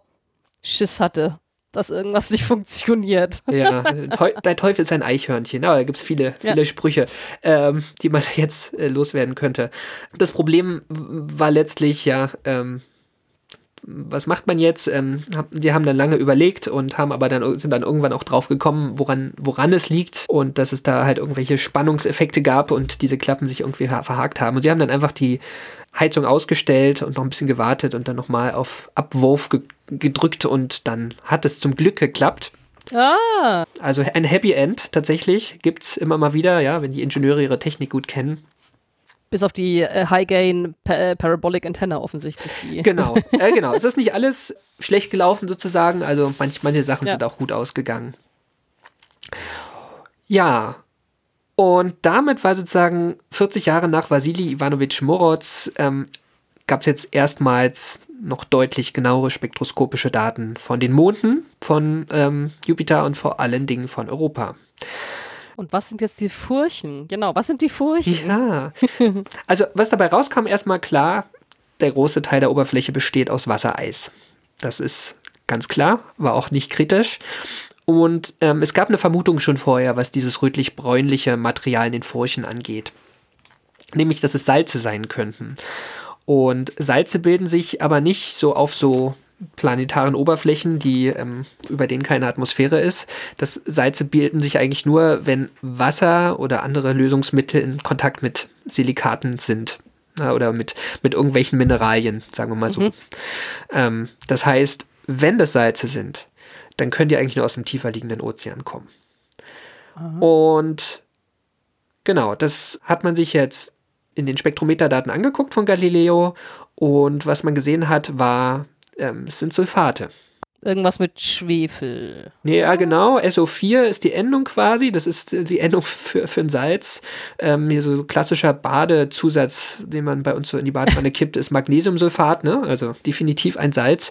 Schiss hatte, dass irgendwas nicht funktioniert. Ja, der Teufel ist ein Eichhörnchen. Aber da gibt es viele, Ja. viele Sprüche, ähm, die man jetzt äh, loswerden könnte. Das Problem war letztlich ja, ähm, was macht man jetzt? Ähm, die haben dann lange überlegt und haben aber dann sind dann irgendwann auch drauf gekommen, woran, woran es liegt und dass es da halt irgendwelche Spannungseffekte gab und diese Klappen sich irgendwie ha- verhakt haben. Und sie haben dann einfach die Heizung ausgestellt und noch ein bisschen gewartet und dann nochmal auf Abwurf ge gedrückt und dann hat es zum Glück geklappt. Ah, Also ein Happy End tatsächlich gibt's immer mal wieder, ja, wenn die Ingenieure ihre Technik gut kennen. bis auf die äh, High-Gain pa äh, Parabolic Antenna offensichtlich. Genau, äh, genau. Es ist nicht alles schlecht gelaufen sozusagen, also manch, manche Sachen Ja. sind auch gut ausgegangen. Ja, und damit war sozusagen 40 Jahre nach Wassili Ivanovich Moroz ähm, gab es jetzt erstmals noch deutlich genauere spektroskopische Daten von den Monden von ähm, Jupiter und vor allen Dingen von Europa. Und was sind jetzt die Furchen? Genau, was sind die Furchen? Ja. Also, was dabei rauskam, erstmal klar, der große Teil der Oberfläche besteht aus Wassereis. Das ist ganz klar, war auch nicht kritisch. Und ähm, es gab eine Vermutung schon vorher, was dieses rötlich-bräunliche Material in den Furchen angeht. Nämlich, dass es Salze sein könnten. Und Salze bilden sich aber nicht so auf so planetaren Oberflächen, die ähm, über denen keine Atmosphäre ist. Das Salze bilden sich eigentlich nur, wenn Wasser oder andere Lösungsmittel in Kontakt mit Silikaten sind. Ja, oder mit, mit irgendwelchen Mineralien, sagen wir mal so. Ähm, das heißt, wenn das Salze sind, dann können die eigentlich nur aus dem tiefer liegenden Ozean kommen. Und genau, das hat man sich jetzt in den Spektrometerdaten angeguckt von Galileo und was man gesehen hat, war, ähm, es sind Sulfate. Irgendwas mit Schwefel. Nee, ja, genau. SO4 ist die Endung quasi. Das ist die Endung für, für ein Salz. Ähm, hier so klassischer Badezusatz, den man bei uns so in die Badewanne kippt, ist Magnesiumsulfat, ne? Also definitiv ein Salz.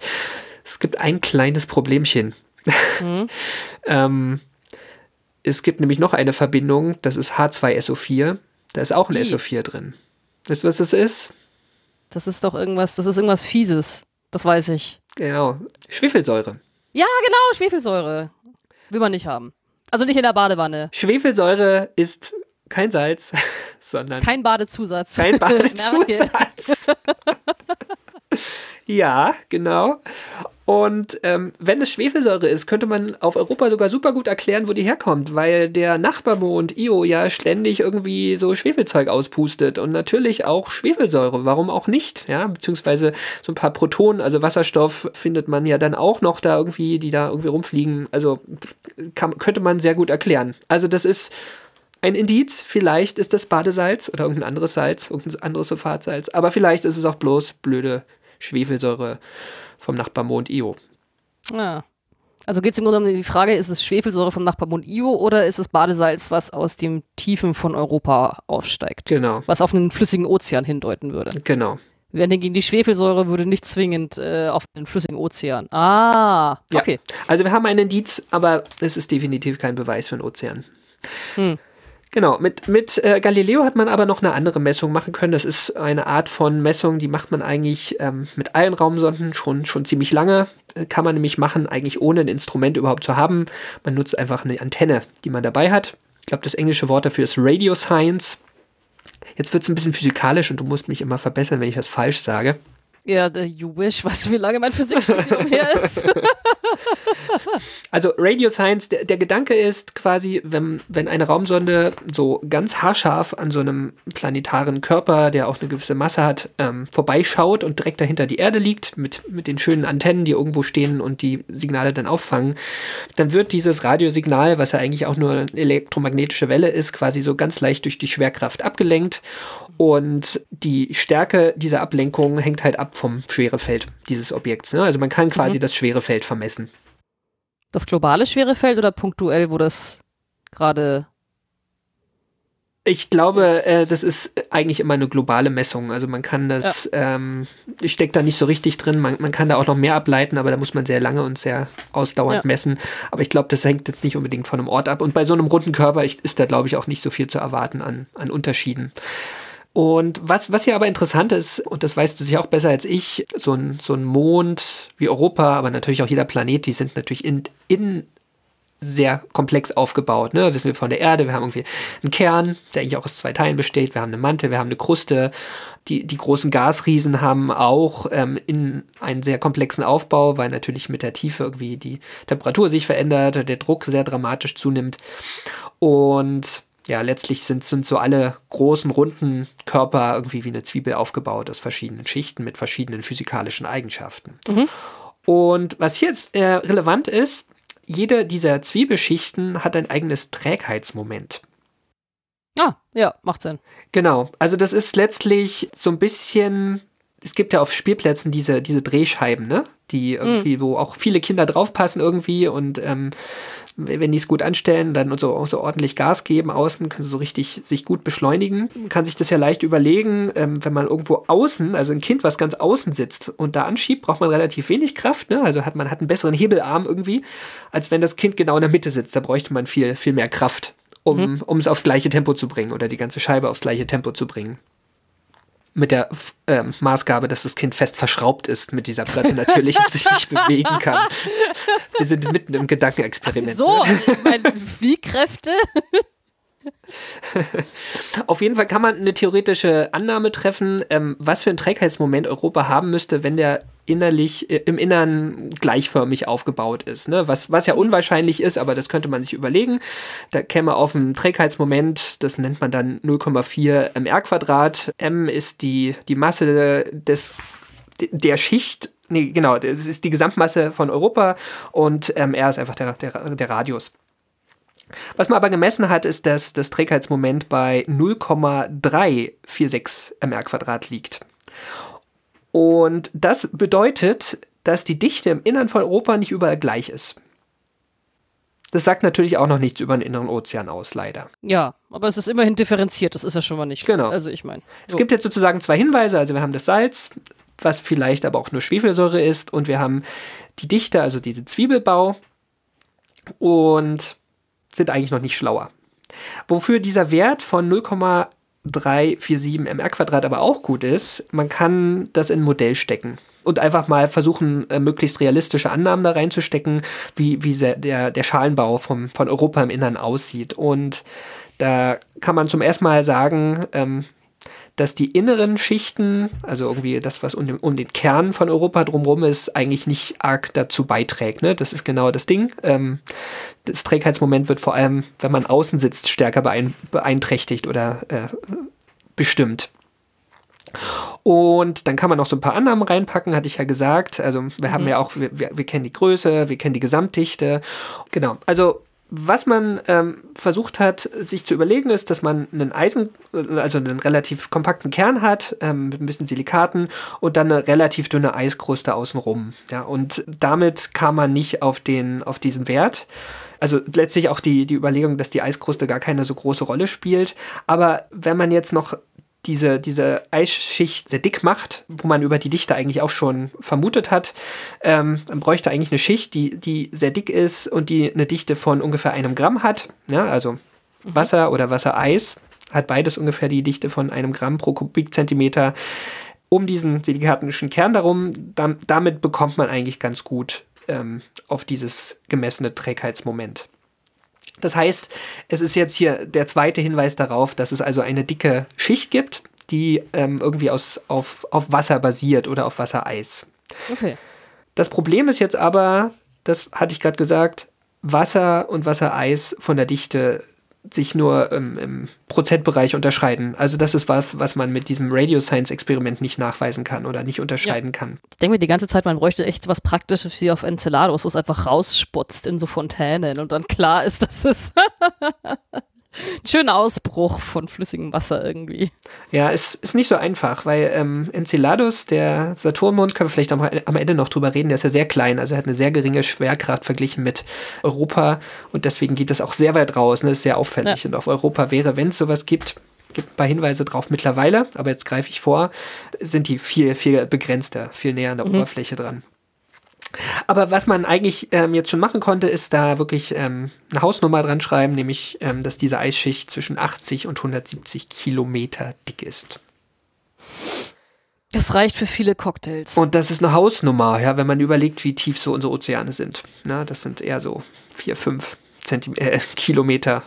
Es gibt ein kleines Problemchen. ähm, es gibt nämlich noch eine Verbindung, das ist H2SO4. Da ist auch ein Ih. SO4 drin. Weißt du, was das ist? Das ist doch irgendwas, das ist irgendwas Fieses. Das weiß ich. Genau. Schwefelsäure. Ja, genau, Schwefelsäure. Will man nicht haben. Also nicht in der Badewanne. Schwefelsäure ist kein Salz, sondern Kein Badezusatz. Kein. Badezusatz. ja, genau. Und ähm, wenn es Schwefelsäure ist, könnte man auf Europa sogar super gut erklären, wo die herkommt, weil der Nachbarmond Io ja ständig irgendwie so Schwefelzeug auspustet und natürlich auch Schwefelsäure, warum auch nicht, ja, beziehungsweise so ein paar Protonen, also Wasserstoff findet man ja dann auch noch da irgendwie, die da irgendwie rumfliegen, also kann, könnte man sehr gut erklären. Also das ist ein Indiz, vielleicht ist das Badesalz oder irgendein anderes Salz, irgendein anderes Sulfatsalz, aber vielleicht ist es auch bloß blöde Schwefelsäure vom Nachbarmond Io. Ja. Also geht es im Grunde um die Frage, ist es Schwefelsäure vom Nachbarmond Io oder ist es Badesalz, was aus den Tiefen von Europa aufsteigt? Genau, Was auf einen flüssigen Ozean hindeuten würde. genau. Während hingegen die Schwefelsäure würde nicht zwingend äh, auf den flüssigen Ozean. Ah, Ja. okay. Also wir haben einen Indiz, aber es ist definitiv kein Beweis für einen Ozean. Hm. Genau, mit, mit äh, Galileo hat man aber noch eine andere Messung machen können. Das ist eine Art von Messung, die macht man eigentlich ähm, mit allen Raumsonden schon, schon ziemlich lange. Äh, Kann man nämlich machen, eigentlich ohne ein Instrument überhaupt zu haben. Man nutzt einfach eine Antenne, die man dabei hat. Ich glaube, das englische Wort dafür ist Radio Science. Jetzt wird es ein bisschen physikalisch und du musst mich immer verbessern, wenn ich das falsch sage. Ja, you wish, du, wie lange mein Physikstudium her ist? Also Radio Science, der, der Gedanke ist quasi, wenn, wenn eine Raumsonde so ganz haarscharf an so einem planetaren Körper, der auch eine gewisse Masse hat, ähm, vorbeischaut und direkt dahinter die Erde liegt, mit, mit den schönen Antennen, die irgendwo stehen und die Signale dann auffangen, dann wird dieses Radiosignal, was ja eigentlich auch nur eine elektromagnetische Welle ist, quasi so ganz leicht durch die Schwerkraft abgelenkt. Und die Stärke dieser Ablenkung hängt halt ab vom Schwerefeld dieses Objekts. Ne? Also man kann quasi das Schwerefeld vermessen. Das globale Schwerefeld oder punktuell, wo das gerade. Ich glaube, äh, das ist eigentlich immer eine globale Messung. Also man kann das, ähm, ich stecke da nicht so richtig drin, man, man kann da auch noch mehr ableiten, aber da muss man sehr lange und sehr ausdauernd Ja. messen. Aber ich glaube, das hängt jetzt nicht unbedingt von einem Ort ab. Und bei so einem runden Körper ist, ist da, glaube ich, auch nicht so viel zu erwarten an, an Unterschieden. Und was, was hier aber interessant ist, und das weißt du sicher auch besser als ich, so ein, so ein Mond wie Europa, aber natürlich auch jeder Planet, die sind natürlich in, in sehr komplex aufgebaut. Ne? Wissen wir von der Erde, wir haben irgendwie einen Kern, der eigentlich auch aus zwei Teilen besteht. Wir haben einen Mantel, wir haben eine Kruste. Die, die großen Gasriesen haben auch ähm, in einen sehr komplexen Aufbau, weil natürlich mit der Tiefe irgendwie die Temperatur sich verändert, der Druck sehr dramatisch zunimmt. Und ja, letztlich sind, sind so alle großen, runden Körper irgendwie wie eine Zwiebel aufgebaut aus verschiedenen Schichten mit verschiedenen physikalischen Eigenschaften. Und was hier jetzt äh, relevant ist, jede dieser Zwiebelschichten hat ein eigenes Trägheitsmoment. Ah, ja, macht Sinn. Genau, also das ist letztlich so ein bisschen, es gibt ja auf Spielplätzen diese, diese Drehscheiben, ne? Die irgendwie, wo auch viele Kinder draufpassen irgendwie und ähm, wenn die es gut anstellen, dann so, so ordentlich Gas geben außen, können sie so richtig sich gut beschleunigen. Man kann sich das ja leicht überlegen, ähm, wenn man irgendwo außen, also ein Kind, was ganz außen sitzt und da anschiebt, braucht man relativ wenig Kraft, ne? Also hat man hat einen besseren Hebelarm irgendwie, als wenn das Kind genau in der Mitte sitzt. Da bräuchte man viel, viel mehr Kraft, um, um es aufs gleiche Tempo zu bringen oder die ganze Scheibe aufs gleiche Tempo zu bringen. Mit der ähm, Maßgabe, dass das Kind fest verschraubt ist mit dieser Platte natürlich und sich nicht bewegen kann. Wir sind mitten im Gedankenexperiment. So, meine Fliehkräfte. Auf jeden Fall kann man eine theoretische Annahme treffen, ähm, was für ein Trägheitsmoment Europa haben müsste, wenn der innerlich äh, im Innern gleichförmig aufgebaut ist. Ne? Was, was ja unwahrscheinlich ist, aber das könnte man sich überlegen. Da käme auf ein Trägheitsmoment, das nennt man dann 0,4 mr Quadrat. M ist die, die Masse des, der Schicht. Nee, genau, das ist die Gesamtmasse von Europa und ähm, R ist einfach der, der, der Radius. Was man aber gemessen hat, ist, dass das Trägheitsmoment bei 0,346 mr Quadrat liegt. Und das bedeutet, dass die Dichte im Innern von Europa nicht überall gleich ist. Das sagt natürlich auch noch nichts über den inneren Ozean aus, leider. Ja, aber es ist immerhin differenziert, das ist ja schon mal nicht. Genau. Also ich meine. Es gibt jetzt sozusagen zwei Hinweise. Also wir haben das Salz, was vielleicht aber auch nur Schwefelsäure ist, und wir haben die Dichte, also diese Zwiebelbau, und sind eigentlich noch nicht schlauer. Wofür dieser Wert von 0,347 mr Quadrat aber auch gut ist, man kann das in ein Modell stecken und einfach mal versuchen, äh, möglichst realistische Annahmen da reinzustecken, wie, wie der, der Schalenbau vom, von Europa im Innern aussieht. Und da kann man zum ersten Mal sagen, ähm, dass die inneren Schichten, also irgendwie das, was um den, um den Kern von Europa drumherum ist, eigentlich nicht arg dazu beiträgt. Ne? Das ist genau das Ding. Ähm, das Trägheitsmoment wird vor allem, wenn man außen sitzt, stärker beein beeinträchtigt oder äh, bestimmt. Und dann kann man noch so ein paar Annahmen reinpacken, hatte ich ja gesagt. Also wir haben ja auch, wir, wir, wir kennen die Größe, wir kennen die Gesamtdichte. Genau. Also was man ähm, versucht hat, sich zu überlegen, ist, dass man einen Eisen, äh, also einen relativ kompakten Kern hat, ähm, mit ein bisschen Silikaten und dann eine relativ dünne Eiskruste außenrum. Ja, und damit kam man nicht auf den, auf diesen Wert. Also letztlich auch die, die Überlegung, dass die Eiskruste gar keine so große Rolle spielt. Aber wenn man jetzt noch diese, diese Eisschicht sehr dick macht, wo man über die Dichte eigentlich auch schon vermutet hat, ähm, man bräuchte eigentlich eine Schicht, die, die sehr dick ist und die eine Dichte von ungefähr einem Gramm hat. Ja, also Wasser oder Wassereis hat beides ungefähr die Dichte von einem Gramm pro Kubikzentimeter. Um diesen silikatischen Kern darum, dam, damit bekommt man eigentlich ganz gut ähm, auf dieses gemessene Trägheitsmoment. Das heißt, es ist jetzt hier der zweite Hinweis darauf, dass es also eine dicke Schicht gibt, die ähm, irgendwie aus, auf, auf Wasser basiert oder auf Wassereis. Okay. Das Problem ist jetzt aber, das hatte ich gerade gesagt, Wasser und Wassereis von der Dichte sich nur ähm, im Prozentbereich unterscheiden. Also das ist was, was man mit diesem Radio Science Experiment nicht nachweisen kann oder nicht unterscheiden kann. Ich denke mir die ganze Zeit, man bräuchte echt was Praktisches wie auf Enceladus, wo es einfach raussputzt in so Fontänen und dann klar ist, dass es schöner Ausbruch von flüssigem Wasser irgendwie. Ja, es ist nicht so einfach, weil ähm, Enceladus, der Saturnmond, können wir vielleicht am, am Ende noch drüber reden, der ist ja sehr klein, also er hat eine sehr geringe Schwerkraft verglichen mit Europa und deswegen geht das auch sehr weit raus, ne, ist sehr auffällig. Ja. Und auf Europa wäre, wenn es sowas gibt, gibt ein paar Hinweise drauf mittlerweile, aber jetzt greife ich vor, sind die viel, viel begrenzter, viel näher an der Oberfläche dran. Aber was man eigentlich ähm, jetzt schon machen konnte, ist da wirklich ähm, eine Hausnummer dran schreiben, nämlich, ähm, dass diese Eisschicht zwischen 80 und 170 Kilometer dick ist. Das reicht für viele Cocktails. Und das ist eine Hausnummer, ja, wenn man überlegt, wie tief so unsere Ozeane sind. Na, das sind eher so 4, 5 Zentimeter, äh, Kilometer.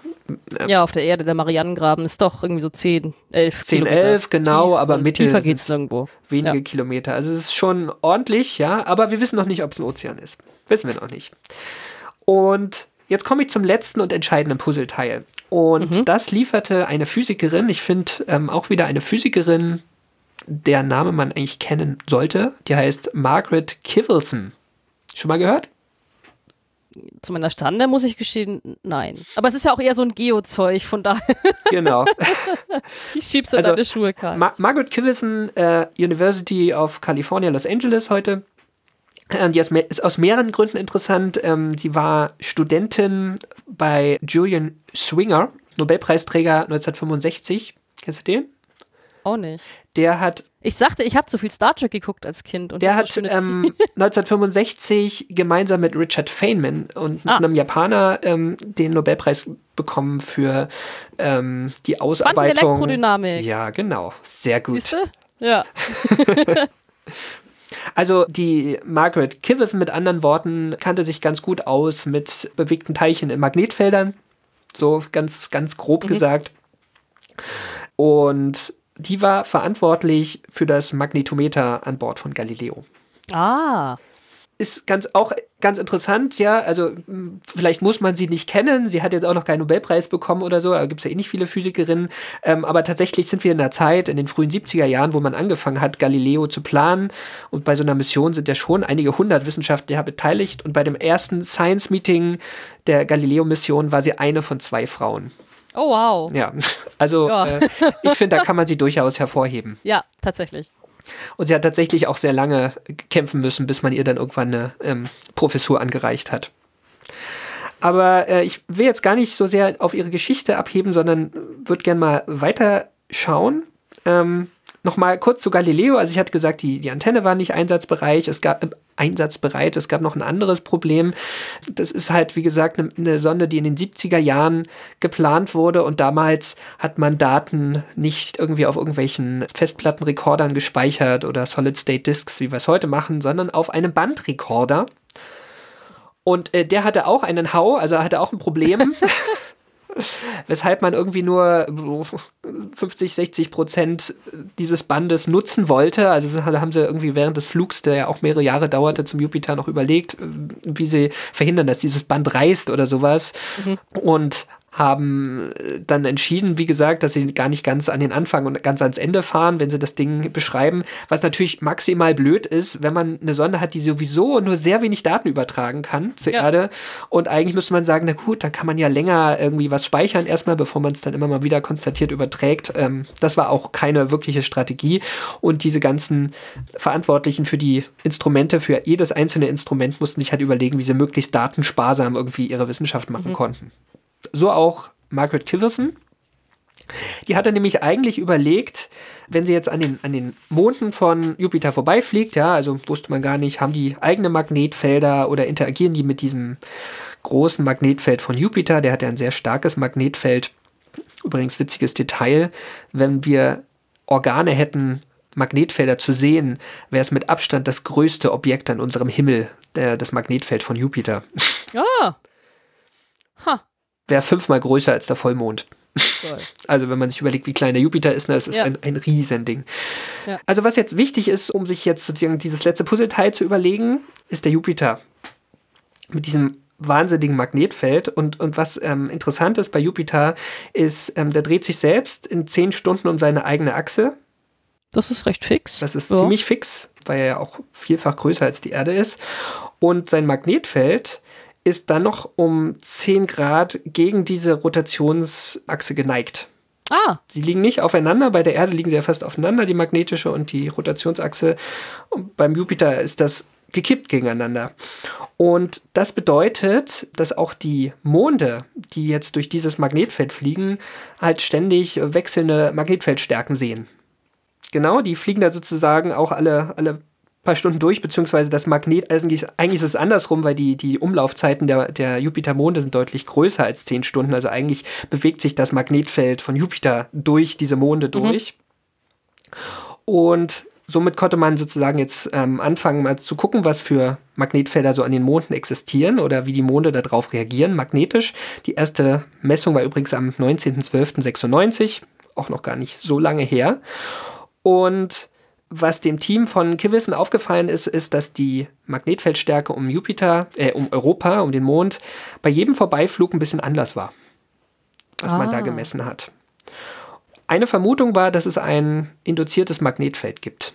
Ja, auf der Erde, der Marianengraben ist doch irgendwie so 10, 11 10, Kilometer 11, genau, tief aber Mittel Tiefer geht's nirgendwo. wenige Ja. Kilometer. Also es ist schon ordentlich, ja, aber wir wissen noch nicht, ob es ein Ozean ist. Wissen wir noch nicht. Und jetzt komme ich zum letzten und entscheidenden Puzzleteil. Und das lieferte eine Physikerin, ich finde ähm, auch wieder eine Physikerin, deren Name man eigentlich kennen sollte. Die heißt Margaret Kivelson. Schon mal gehört? Zu meiner Stande muss ich gestehen, nein. Aber es ist ja auch eher so ein Geo-Zeug, von daher Genau. ich schieb's in Also, deine Schuhe, Karl. Ma Margaret Kivelson, äh, University of California, Los Angeles heute. Äh, Die ist aus mehreren Gründen interessant. Ähm, sie war Studentin bei Julian Swinger, Nobelpreisträger 1965. Kennst du den? auch nicht. Der hat Ich sagte, ich habe zu viel Star Trek geguckt als Kind. Und Der hat ähm, 1965 gemeinsam mit Richard Feynman und Ah. einem Japaner ähm, den Nobelpreis bekommen für ähm, die Ausarbeitung. Elektrodynamik. Ja, genau. Sehr gut. Siehst du? Ja. Also die Margaret Kivison mit anderen Worten kannte sich ganz gut aus mit bewegten Teilchen in Magnetfeldern. So ganz, ganz grob Mhm. gesagt. Und die war verantwortlich für das Magnetometer an Bord von Galileo. Ah. ist ganz auch ganz interessant, ja. Also vielleicht muss man sie nicht kennen. Sie hat jetzt auch noch keinen Nobelpreis bekommen oder so. Da gibt es ja eh nicht viele Physikerinnen. Ähm, aber tatsächlich sind wir in der Zeit, in den frühen 70er Jahren, wo man angefangen hat, Galileo zu planen. Und bei so einer Mission sind ja schon einige hundert Wissenschaftler beteiligt. Und bei dem ersten Science-Meeting der Galileo-Mission war sie eine von zwei Frauen. Oh, wow. Ja, also Ja. Äh, ich finde, da kann man sie durchaus hervorheben. Ja, tatsächlich. Und sie hat tatsächlich auch sehr lange kämpfen müssen, bis man ihr dann irgendwann eine ähm, Professur angereicht hat. Aber äh, ich will jetzt gar nicht so sehr auf ihre Geschichte abheben, sondern würde gern mal weiter schauen. Ähm, Nochmal kurz zu Galileo. Also ich hatte gesagt, die, die Antenne war nicht einsatzbereit. Es gab äh, einsatzbereit. Es gab noch ein anderes Problem. Das ist halt, wie gesagt, eine, eine Sonde, die in den 70er Jahren geplant wurde und damals hat man Daten nicht irgendwie auf irgendwelchen Festplattenrekordern gespeichert oder Solid-State-Disks, wie wir es heute machen, sondern auf einem Bandrekorder. Und äh, der hatte auch einen Hau, also hatte auch ein Problem. weshalb man irgendwie nur 50, 60 Prozent dieses Bandes nutzen wollte. Also haben sie irgendwie während des Flugs, der ja auch mehrere Jahre dauerte, zum Jupiter noch überlegt, wie sie verhindern, dass dieses Band reißt oder sowas. Und haben äh, dann entschieden, wie gesagt, dass sie gar nicht ganz an den Anfang und ganz ans Ende fahren, wenn sie das Ding beschreiben, was natürlich maximal blöd ist, wenn man eine Sonde hat, die sowieso nur sehr wenig Daten übertragen kann zur Ja. Erde und eigentlich müsste man sagen, na gut, dann kann man ja länger irgendwie was speichern erstmal, bevor man es dann immer mal wieder konstatiert überträgt. Ähm, das war auch keine wirkliche Strategie und diese ganzen Verantwortlichen für die Instrumente, für jedes einzelne Instrument mussten sich halt überlegen, wie sie möglichst datensparsam irgendwie ihre Wissenschaft machen konnten. So auch Margaret Kiverson. Die hatte nämlich eigentlich überlegt, wenn sie jetzt an den, an den Monden von Jupiter vorbeifliegt, ja, also wusste man gar nicht, haben die eigene Magnetfelder oder interagieren die mit diesem großen Magnetfeld von Jupiter? Der hat ja ein sehr starkes Magnetfeld. Übrigens witziges Detail, wenn wir Organe hätten, Magnetfelder zu sehen, wäre es mit Abstand das größte Objekt an unserem Himmel, der, das Magnetfeld von Jupiter. Ah. Ha. Wäre fünfmal größer als der Vollmond. Toll. Also wenn man sich überlegt, wie klein der Jupiter ist, ne, das ist Ja. ein, ein Riesending. Ja. Also was jetzt wichtig ist, um sich jetzt sozusagen dieses letzte Puzzleteil zu überlegen, ist der Jupiter. Mit diesem wahnsinnigen Magnetfeld. Und, und was ähm, interessant ist bei Jupiter, ist, ähm, der dreht sich selbst in zehn Stunden um seine eigene Achse. Das ist recht fix. Das ist Ja. ziemlich fix, weil er ja auch vielfach größer als die Erde ist. Und sein Magnetfeld ist dann noch um 10 Grad gegen diese Rotationsachse geneigt. Ah, Sie liegen nicht aufeinander, bei der Erde liegen sie ja fast aufeinander, die magnetische und die Rotationsachse. Und beim Jupiter ist das gekippt gegeneinander. Und das bedeutet, dass auch die Monde, die jetzt durch dieses Magnetfeld fliegen, halt ständig wechselnde Magnetfeldstärken sehen. Genau, die fliegen da sozusagen auch alle, alle paar Stunden durch, beziehungsweise das Magnet, also eigentlich, ist es andersrum, weil die, die Umlaufzeiten der, der Jupiter-Monde sind deutlich größer als 10 Stunden. Also eigentlich bewegt sich das Magnetfeld von Jupiter durch diese Monde durch. Und somit konnte man sozusagen jetzt ähm, anfangen, mal zu gucken, was für Magnetfelder so an den Monden existieren oder wie die Monde darauf reagieren, magnetisch. Die erste Messung war übrigens am 19.12.96, auch noch gar nicht so lange her. Und was dem Team von Kivissen aufgefallen ist, ist, dass die Magnetfeldstärke um Jupiter, äh, um Europa, um den Mond, bei jedem Vorbeiflug ein bisschen anders war, was man da Ah. gemessen hat. Eine Vermutung war, dass es ein induziertes Magnetfeld gibt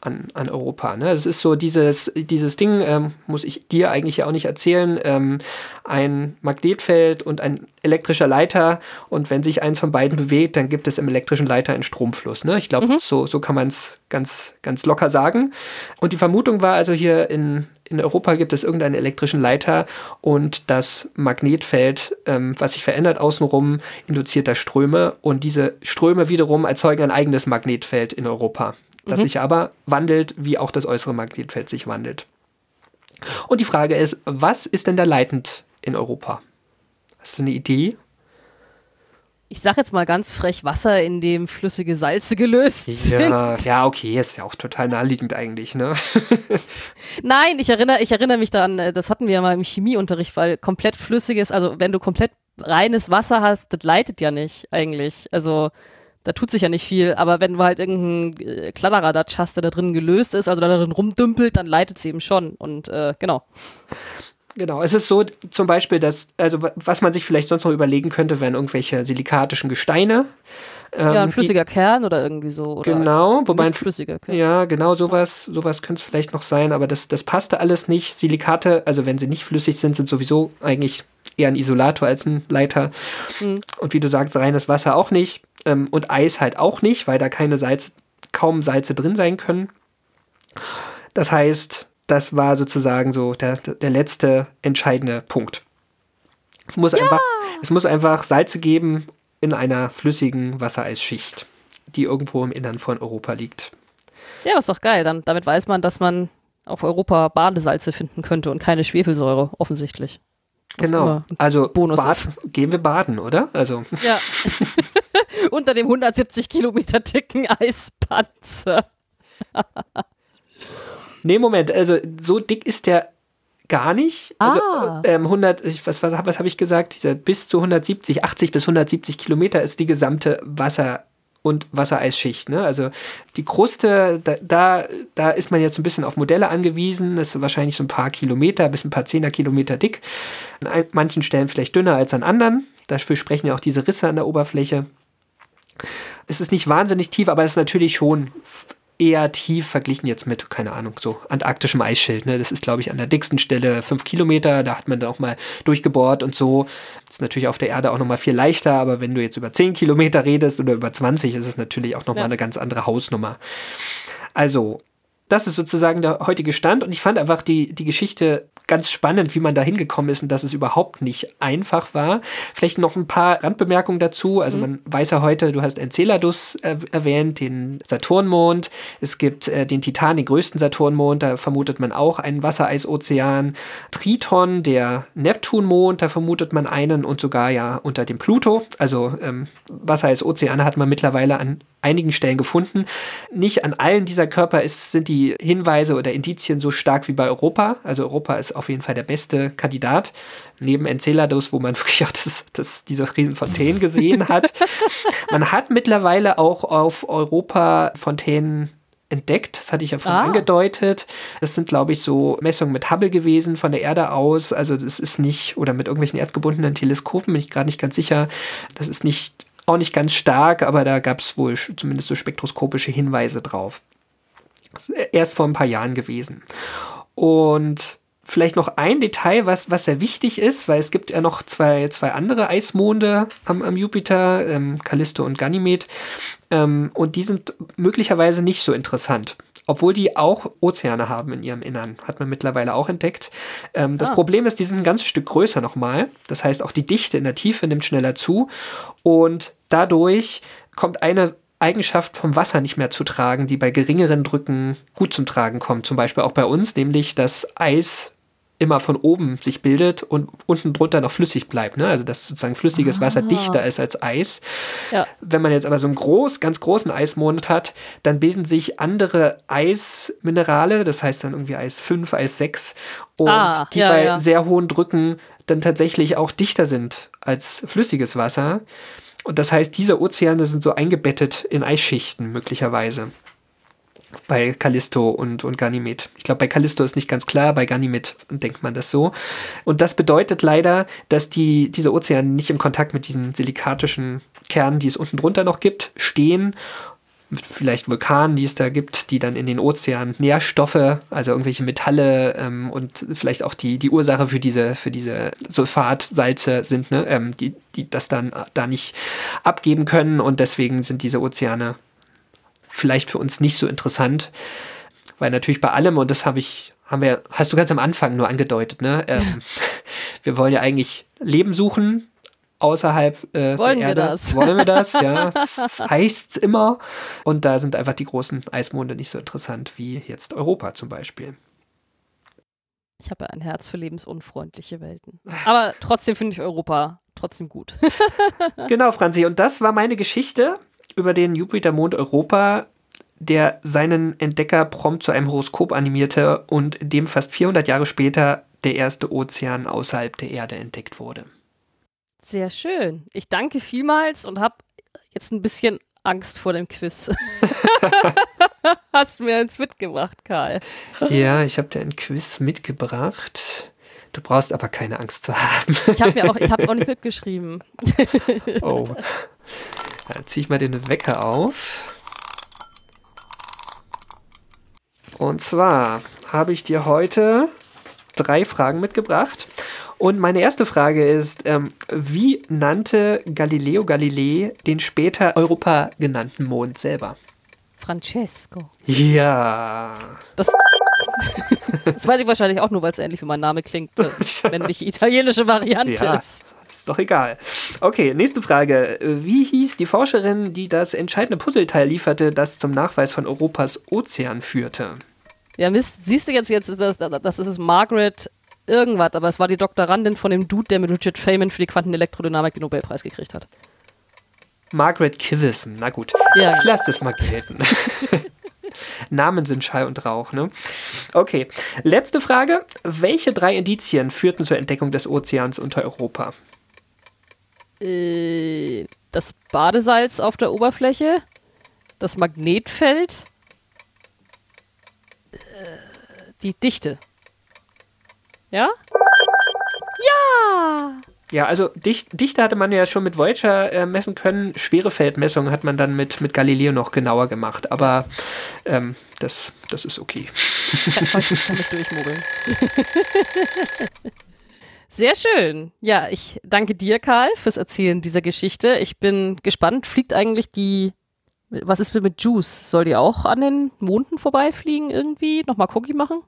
an, an Europa. Ne? Es ist so dieses, dieses Ding, ähm, muss ich dir eigentlich ja auch nicht erzählen, ähm, ein Magnetfeld und ein elektrischer Leiter und wenn sich eins von beiden bewegt, dann gibt es im elektrischen Leiter einen Stromfluss. Ne? Ich glaube, so, so kann man es ganz, ganz locker sagen. Und die Vermutung war also hier in, in Europa gibt es irgendeinen elektrischen Leiter und das Magnetfeld, ähm, was sich verändert außenrum, induziert da Ströme und diese Ströme wiederum erzeugen ein eigenes Magnetfeld in Europa, das sich aber wandelt, wie auch das äußere Magnetfeld sich wandelt. Und die Frage ist, was ist denn da leitend in Europa? Hast du eine Idee? Ich sag jetzt mal ganz frech Wasser, in dem flüssige Salze gelöst sind. Ja, ja, okay, ist ja auch total naheliegend eigentlich, ne? Nein, ich erinnere, ich erinnere mich daran, äh, das hatten wir ja mal im Chemieunterricht, weil komplett flüssiges, also wenn du komplett reines Wasser hast, das leitet ja nicht eigentlich. Also da tut sich ja nicht viel, aber wenn du halt irgendeinen äh, Kladderadatsch hast, der da drin gelöst ist, also da drin rumdümpelt, dann leitet es eben schon. Und äh, genau. Genau, es ist so zum Beispiel, dass, also wa- was man sich vielleicht sonst noch überlegen könnte, wären irgendwelche silikatischen Gesteine. Ähm, ja, ein die- flüssiger Kern oder irgendwie so. Oder Genau, wobei ein flüssiger Kern. Ja, genau, sowas, sowas könnte es vielleicht noch sein, aber das, das passte alles nicht. Silikate, also wenn sie nicht flüssig sind, sind sowieso eigentlich eher ein Isolator als ein Leiter. Und wie du sagst, reines Wasser auch nicht. Ähm, und Eis halt auch nicht, weil da keine Salze, kaum Salze drin sein können. Das heißt, das war sozusagen so der, der letzte entscheidende Punkt. Es muss, einfach, es muss einfach Salze geben in einer flüssigen Wassereisschicht, die irgendwo im Innern von Europa liegt. Ja, ist doch geil. Dann, damit weiß man, dass man auf Europa Badesalze finden könnte und keine Schwefelsäure, offensichtlich. Genau. Also Bonus bad, gehen wir baden, oder? Also Ja. Unter dem 170 Kilometer dicken Eispanzer. nee, Moment. Also so dick ist der gar nicht. Also Ah. ähm, 100, ich, was was, was habe ich gesagt? Dieser bis zu 170, 80 bis 170 Kilometer ist die gesamte Wasser und Wassereisschicht. Ne? Also die Kruste, da, da, da ist man jetzt ein bisschen auf Modelle angewiesen. Das ist wahrscheinlich so ein paar Kilometer, bis ein paar Zehner Kilometer dick. An manchen Stellen vielleicht dünner als an anderen. Dafür sprechen ja auch diese Risse an der Oberfläche. Es ist nicht wahnsinnig tief, aber es ist natürlich schon eher tief verglichen jetzt mit, keine Ahnung, so antarktischem Eisschild. Ne? Das ist, glaube ich, an der dicksten Stelle fünf Kilometer. Da hat man dann auch mal durchgebohrt und so. ist natürlich auf der Erde auch noch mal viel leichter, aber wenn du jetzt über zehn Kilometer redest oder über 20, ist es natürlich auch noch mal Ja. eine ganz andere Hausnummer. Also, das ist sozusagen der heutige Stand und ich fand einfach die, die Geschichte ganz spannend, wie man da hingekommen ist und dass es überhaupt nicht einfach war. Vielleicht noch ein paar Randbemerkungen dazu. Also man weiß ja heute, du hast Enceladus äh, erwähnt, den Saturnmond. Es gibt äh, den Titan, den größten Saturnmond, da vermutet man auch einen Wassereisozean. Triton, der Neptunmond, da vermutet man einen und sogar ja unter dem Pluto. Also ähm, Wassereisozeane hat man mittlerweile an einigen Stellen gefunden. Nicht an allen dieser Körper ist, sind die Hinweise oder Indizien so stark wie bei Europa. Also Europa ist auf jeden Fall der beste Kandidat. Neben Enceladus, wo man wirklich auch das, das, diese riesen Fontänen gesehen hat. man hat mittlerweile auch auf Europa Fontänen entdeckt. Das hatte ich ja vorhin Ah. angedeutet. Das sind, glaube ich, so Messungen mit Hubble gewesen von der Erde aus. Also das ist nicht, oder mit irgendwelchen erdgebundenen Teleskopen, bin ich gerade nicht ganz sicher. Das ist nicht auch nicht ganz stark, aber da gab es wohl zumindest so spektroskopische Hinweise drauf. Erst vor ein paar Jahren gewesen. Und vielleicht noch ein Detail, was, was sehr wichtig ist, weil es gibt ja noch zwei, zwei andere Eismonde am, am Jupiter, ähm, Callisto und Ganymed. Ähm, und die sind möglicherweise nicht so interessant. Obwohl die auch Ozeane haben in ihrem Innern, hat man mittlerweile auch entdeckt. Ähm, das Ah. Problem ist, die sind ein ganzes Stück größer nochmal. Das heißt, auch die Dichte in der Tiefe nimmt schneller zu. Und dadurch kommt eine Eigenschaft vom Wasser nicht mehr zu tragen, die bei geringeren Drücken gut zum Tragen kommt. Zum Beispiel auch bei uns, nämlich das Eis immer von oben sich bildet und unten drunter noch flüssig bleibt. Ne? Also dass sozusagen flüssiges Wasser dichter ist als Eis. Ja. Wenn man jetzt aber so einen groß, ganz großen Eismond hat, dann bilden sich andere Eisminerale, das heißt dann irgendwie Eis 5, Eis 6 und Ah, die ja, bei ja. sehr hohen Drücken dann tatsächlich auch dichter sind als flüssiges Wasser. Und das heißt, diese Ozeane sind so eingebettet in Eisschichten möglicherweise. Bei Callisto und, und Ganymed. Ich glaube, bei Callisto ist nicht ganz klar, bei Ganymed denkt man das so. Und das bedeutet leider, dass die, diese Ozeane nicht im Kontakt mit diesen silikatischen Kernen, die es unten drunter noch gibt, stehen. Vielleicht Vulkanen, die es da gibt, die dann in den Ozeanen Nährstoffe, also irgendwelche Metalle ähm, und vielleicht auch die, die Ursache für diese, für diese Sulfatsalze sind, ne? ähm, die, die das dann da nicht abgeben können und deswegen sind diese Ozeane vielleicht für uns nicht so interessant, weil natürlich bei allem, und das habe ich, haben wir, hast du ganz am Anfang nur angedeutet, ne? Ähm, wir wollen ja eigentlich Leben suchen außerhalb äh, Wollen der wir Erde. das? Wollen wir das, ja. Das heißt's immer. Und da sind einfach die großen Eismonde nicht so interessant wie jetzt Europa zum Beispiel. Ich habe ein Herz für lebensunfreundliche Welten. Aber trotzdem finde ich Europa trotzdem gut. Genau, Franzi. Und das war meine Geschichte über den Jupitermond Europa, der seinen Entdecker prompt zu einem Horoskop animierte und dem fast 400 Jahre später der erste Ozean außerhalb der Erde entdeckt wurde. Sehr schön. Ich danke vielmals und habe jetzt ein bisschen Angst vor dem Quiz. Hast mir eins mitgebracht, Karl. Ja, ich habe dir ein Quiz mitgebracht. Du brauchst aber keine Angst zu haben. Ich habe mir auch, ich habe auch nicht mitgeschrieben. Oh. Dann ziehe ich mal den Wecker auf. Und zwar habe ich dir heute drei Fragen mitgebracht. Und meine erste Frage ist, ähm, wie nannte Galileo Galilei den später Europa genannten Mond selber? Francesco. Ja. Das, das weiß ich wahrscheinlich auch nur, weil es ähnlich wie mein Name klingt, wenn nicht die italienische Variante Ja. ist. Ist doch egal. Okay, nächste Frage. Wie hieß die Forscherin, die das entscheidende Puzzleteil lieferte, das zum Nachweis von Europas Ozean führte? Ja, Mist, siehst du jetzt, jetzt ist das, das ist es Margaret irgendwas, aber es war die Doktorandin von dem Dude, der mit Richard Feynman für die Quantenelektrodynamik den Nobelpreis gekriegt hat. Margaret Kivison. Na gut, Ja. ich lasse das mal gelten. Namen sind Schall und Rauch, ne? Okay, letzte Frage. Welche drei Indizien führten zur Entdeckung des Ozeans unter Europa? Äh, das Badesalz auf der Oberfläche, das Magnetfeld, äh, die Dichte. Ja? Ja! Ja, also Dicht, Dichte hatte man ja schon mit Voyager äh, messen können. Schwere Feldmessungen hat man dann mit, mit Galileo noch genauer gemacht. Aber ähm, das, das ist okay. Kann, kann, kann ich durchmogeln. Sehr schön. Ja, ich danke dir, Karl, fürs Erzählen dieser Geschichte. Ich bin gespannt. Fliegt eigentlich die. Was ist mit Juice? Soll die auch an den Monden vorbeifliegen irgendwie? Nochmal Cookie machen?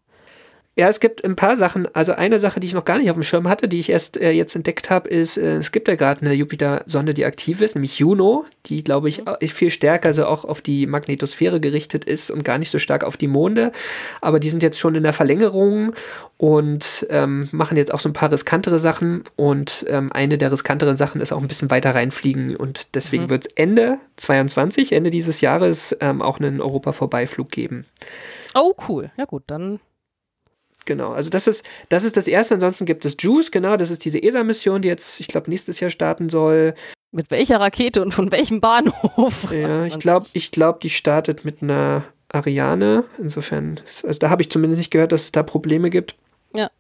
Ja, es gibt ein paar Sachen. Also eine Sache, die ich noch gar nicht auf dem Schirm hatte, die ich erst äh, jetzt entdeckt habe, ist, äh, es gibt ja gerade eine Jupiter-Sonde, die aktiv ist, nämlich Juno, die, glaube ich, au- viel stärker so auch auf die Magnetosphäre gerichtet ist und gar nicht so stark auf die Monde. Aber die sind jetzt schon in der Verlängerung und ähm, machen jetzt auch so ein paar riskantere Sachen. Und ähm, eine der riskanteren Sachen ist auch ein bisschen weiter reinfliegen. Und deswegen Mhm. wird es Ende 22, Ende dieses Jahres, ähm, auch einen Europa-Vorbeiflug geben. Oh, cool. Ja, gut, dann. Genau, also das ist, das ist das erste. Ansonsten gibt es JUICE, genau, das ist diese ESA-Mission, die jetzt, ich glaube, nächstes Jahr starten soll. Mit welcher Rakete und von welchem Bahnhof? Ja, ich glaube, ich glaube, die startet mit einer Ariane. Insofern, also da habe ich zumindest nicht gehört, dass es da Probleme gibt. Ja.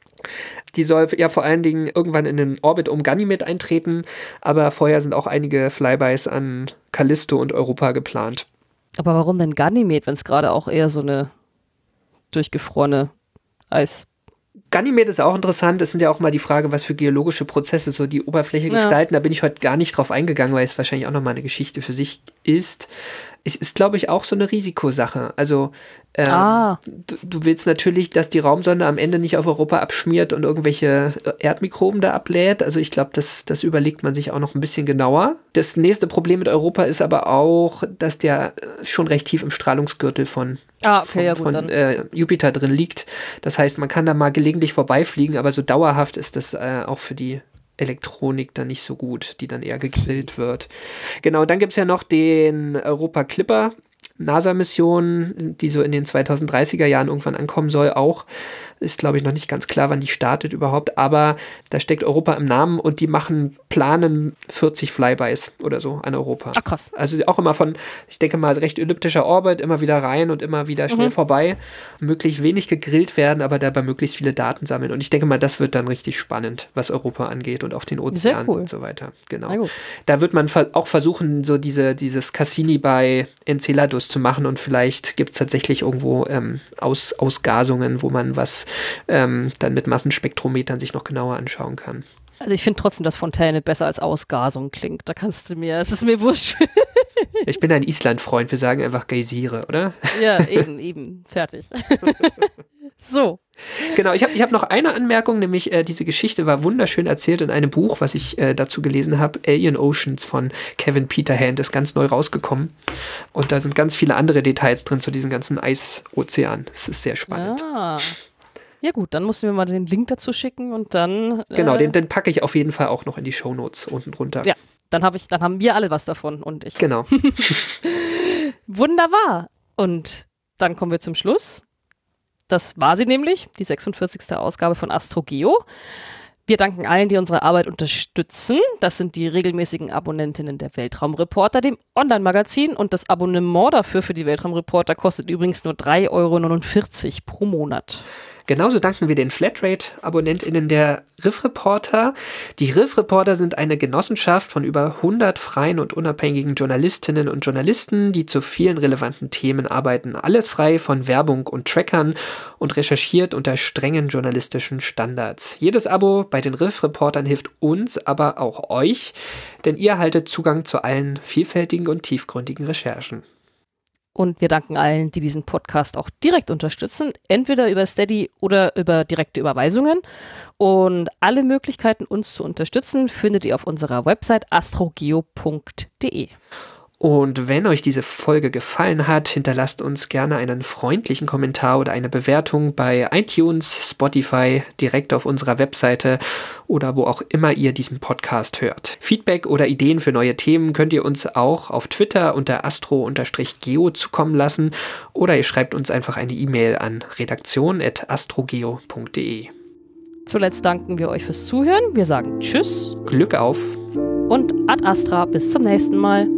Die soll ja vor allen Dingen irgendwann in den Orbit um Ganymed eintreten, aber vorher sind auch einige Flybys an Callisto und Europa geplant. Aber warum denn Ganymed, wenn es gerade auch eher so eine durchgefrorene Eis. Ganymed ist auch interessant. Es sind ja auch mal die Frage, was für geologische Prozesse so die Oberfläche Ja. gestalten. Da bin ich heute gar nicht drauf eingegangen, weil es wahrscheinlich auch nochmal eine Geschichte für sich ist. Es ist, glaube ich, auch so eine Risikosache. Also ähm, Ah. du, du willst natürlich, dass die Raumsonde am Ende nicht auf Europa abschmiert und irgendwelche äh, Erdmikroben da ablädt. Also ich glaube, das, das überlegt man sich auch noch ein bisschen genauer. Das nächste Problem mit Europa ist aber auch, dass der äh, schon recht tief im Strahlungsgürtel von Ah, okay, von, ja von äh, Jupiter drin liegt. Das heißt, man kann da mal gelegentlich vorbeifliegen, aber so dauerhaft ist das äh, auch für die Elektronik dann nicht so gut, die dann eher gegrillt wird. Genau, dann gibt es ja noch den Europa Clipper. NASA-Mission, die so in den 2030er Jahren irgendwann ankommen soll, auch. Ist, glaube ich, noch nicht ganz klar, wann die startet überhaupt, aber da steckt Europa im Namen und die machen, planen 40 Flybys oder so an Europa. Ach krass. Also auch immer von, ich denke mal, recht elliptischer Orbit, immer wieder rein und immer wieder schnell Mhm. vorbei. Möglichst wenig gegrillt werden, aber dabei möglichst viele Daten sammeln. Und ich denke mal, das wird dann richtig spannend, was Europa angeht und auch den Ozean cool. und so weiter. Genau. Da wird man auch versuchen, so diese, dieses Cassini bei Enceladus zu machen und vielleicht gibt es tatsächlich irgendwo ähm, Aus Ausgasungen, wo man was ähm, dann mit Massenspektrometern sich noch genauer anschauen kann. Also ich finde trotzdem, dass Fontäne besser als Ausgasung klingt. Da kannst du mir, es ist mir wurscht. Ich bin ein Island-Freund, wir sagen einfach Geysire, oder? ja, eben, eben, fertig. so, Genau, ich habe ich hab noch eine Anmerkung, nämlich äh, diese Geschichte war wunderschön erzählt in einem Buch, was ich äh, dazu gelesen habe. Alien Oceans von Kevin Peterhand ist ganz neu rausgekommen. Und da sind ganz viele andere Details drin zu diesem ganzen Eisozean. Das ist sehr spannend. ah. Ja gut, dann musst du mir mal den Link dazu schicken und dann. Genau, äh, den, den packe ich auf jeden Fall auch noch in die Shownotes unten drunter. Ja. Dann habe ich, dann haben wir alle was davon und ich. Genau. Wunderbar. Und dann kommen wir zum Schluss. Das war sie nämlich, die 46. Ausgabe von AstroGeo. Wir danken allen, die unsere Arbeit unterstützen. Das sind die regelmäßigen Abonnentinnen der Weltraumreporter, dem Online-Magazin. Und das Abonnement dafür für die Weltraumreporter kostet übrigens nur 3,49 Euro pro Monat. Genauso danken wir den Flatrate-AbonnentInnen der Riff Reporter. Die Riff Reporter sind eine Genossenschaft von über 100 freien und unabhängigen Journalistinnen und Journalisten, die zu vielen relevanten Themen arbeiten. Alles frei von Werbung und Trackern und recherchiert unter strengen journalistischen Standards. Jedes Abo bei den Riff Reportern hilft uns, aber auch euch, denn ihr erhaltet Zugang zu allen vielfältigen und tiefgründigen Recherchen. Und wir danken allen, die diesen Podcast auch direkt unterstützen, entweder über Steady oder über direkte Überweisungen. Und alle Möglichkeiten, uns zu unterstützen, findet ihr auf unserer Website astrogeo.de. Und wenn euch diese Folge gefallen hat, hinterlasst uns gerne einen freundlichen Kommentar oder eine Bewertung bei iTunes, Spotify, direkt auf unserer Webseite oder wo auch immer ihr diesen Podcast hört. Feedback oder Ideen für neue Themen könnt ihr uns auch auf Twitter unter astro-geo zukommen lassen oder ihr schreibt uns einfach eine E-Mail an redaktion.astrogeo.de. Zuletzt danken wir euch fürs Zuhören. Wir sagen Tschüss Glück auf! und Ad Astra. Bis zum nächsten Mal.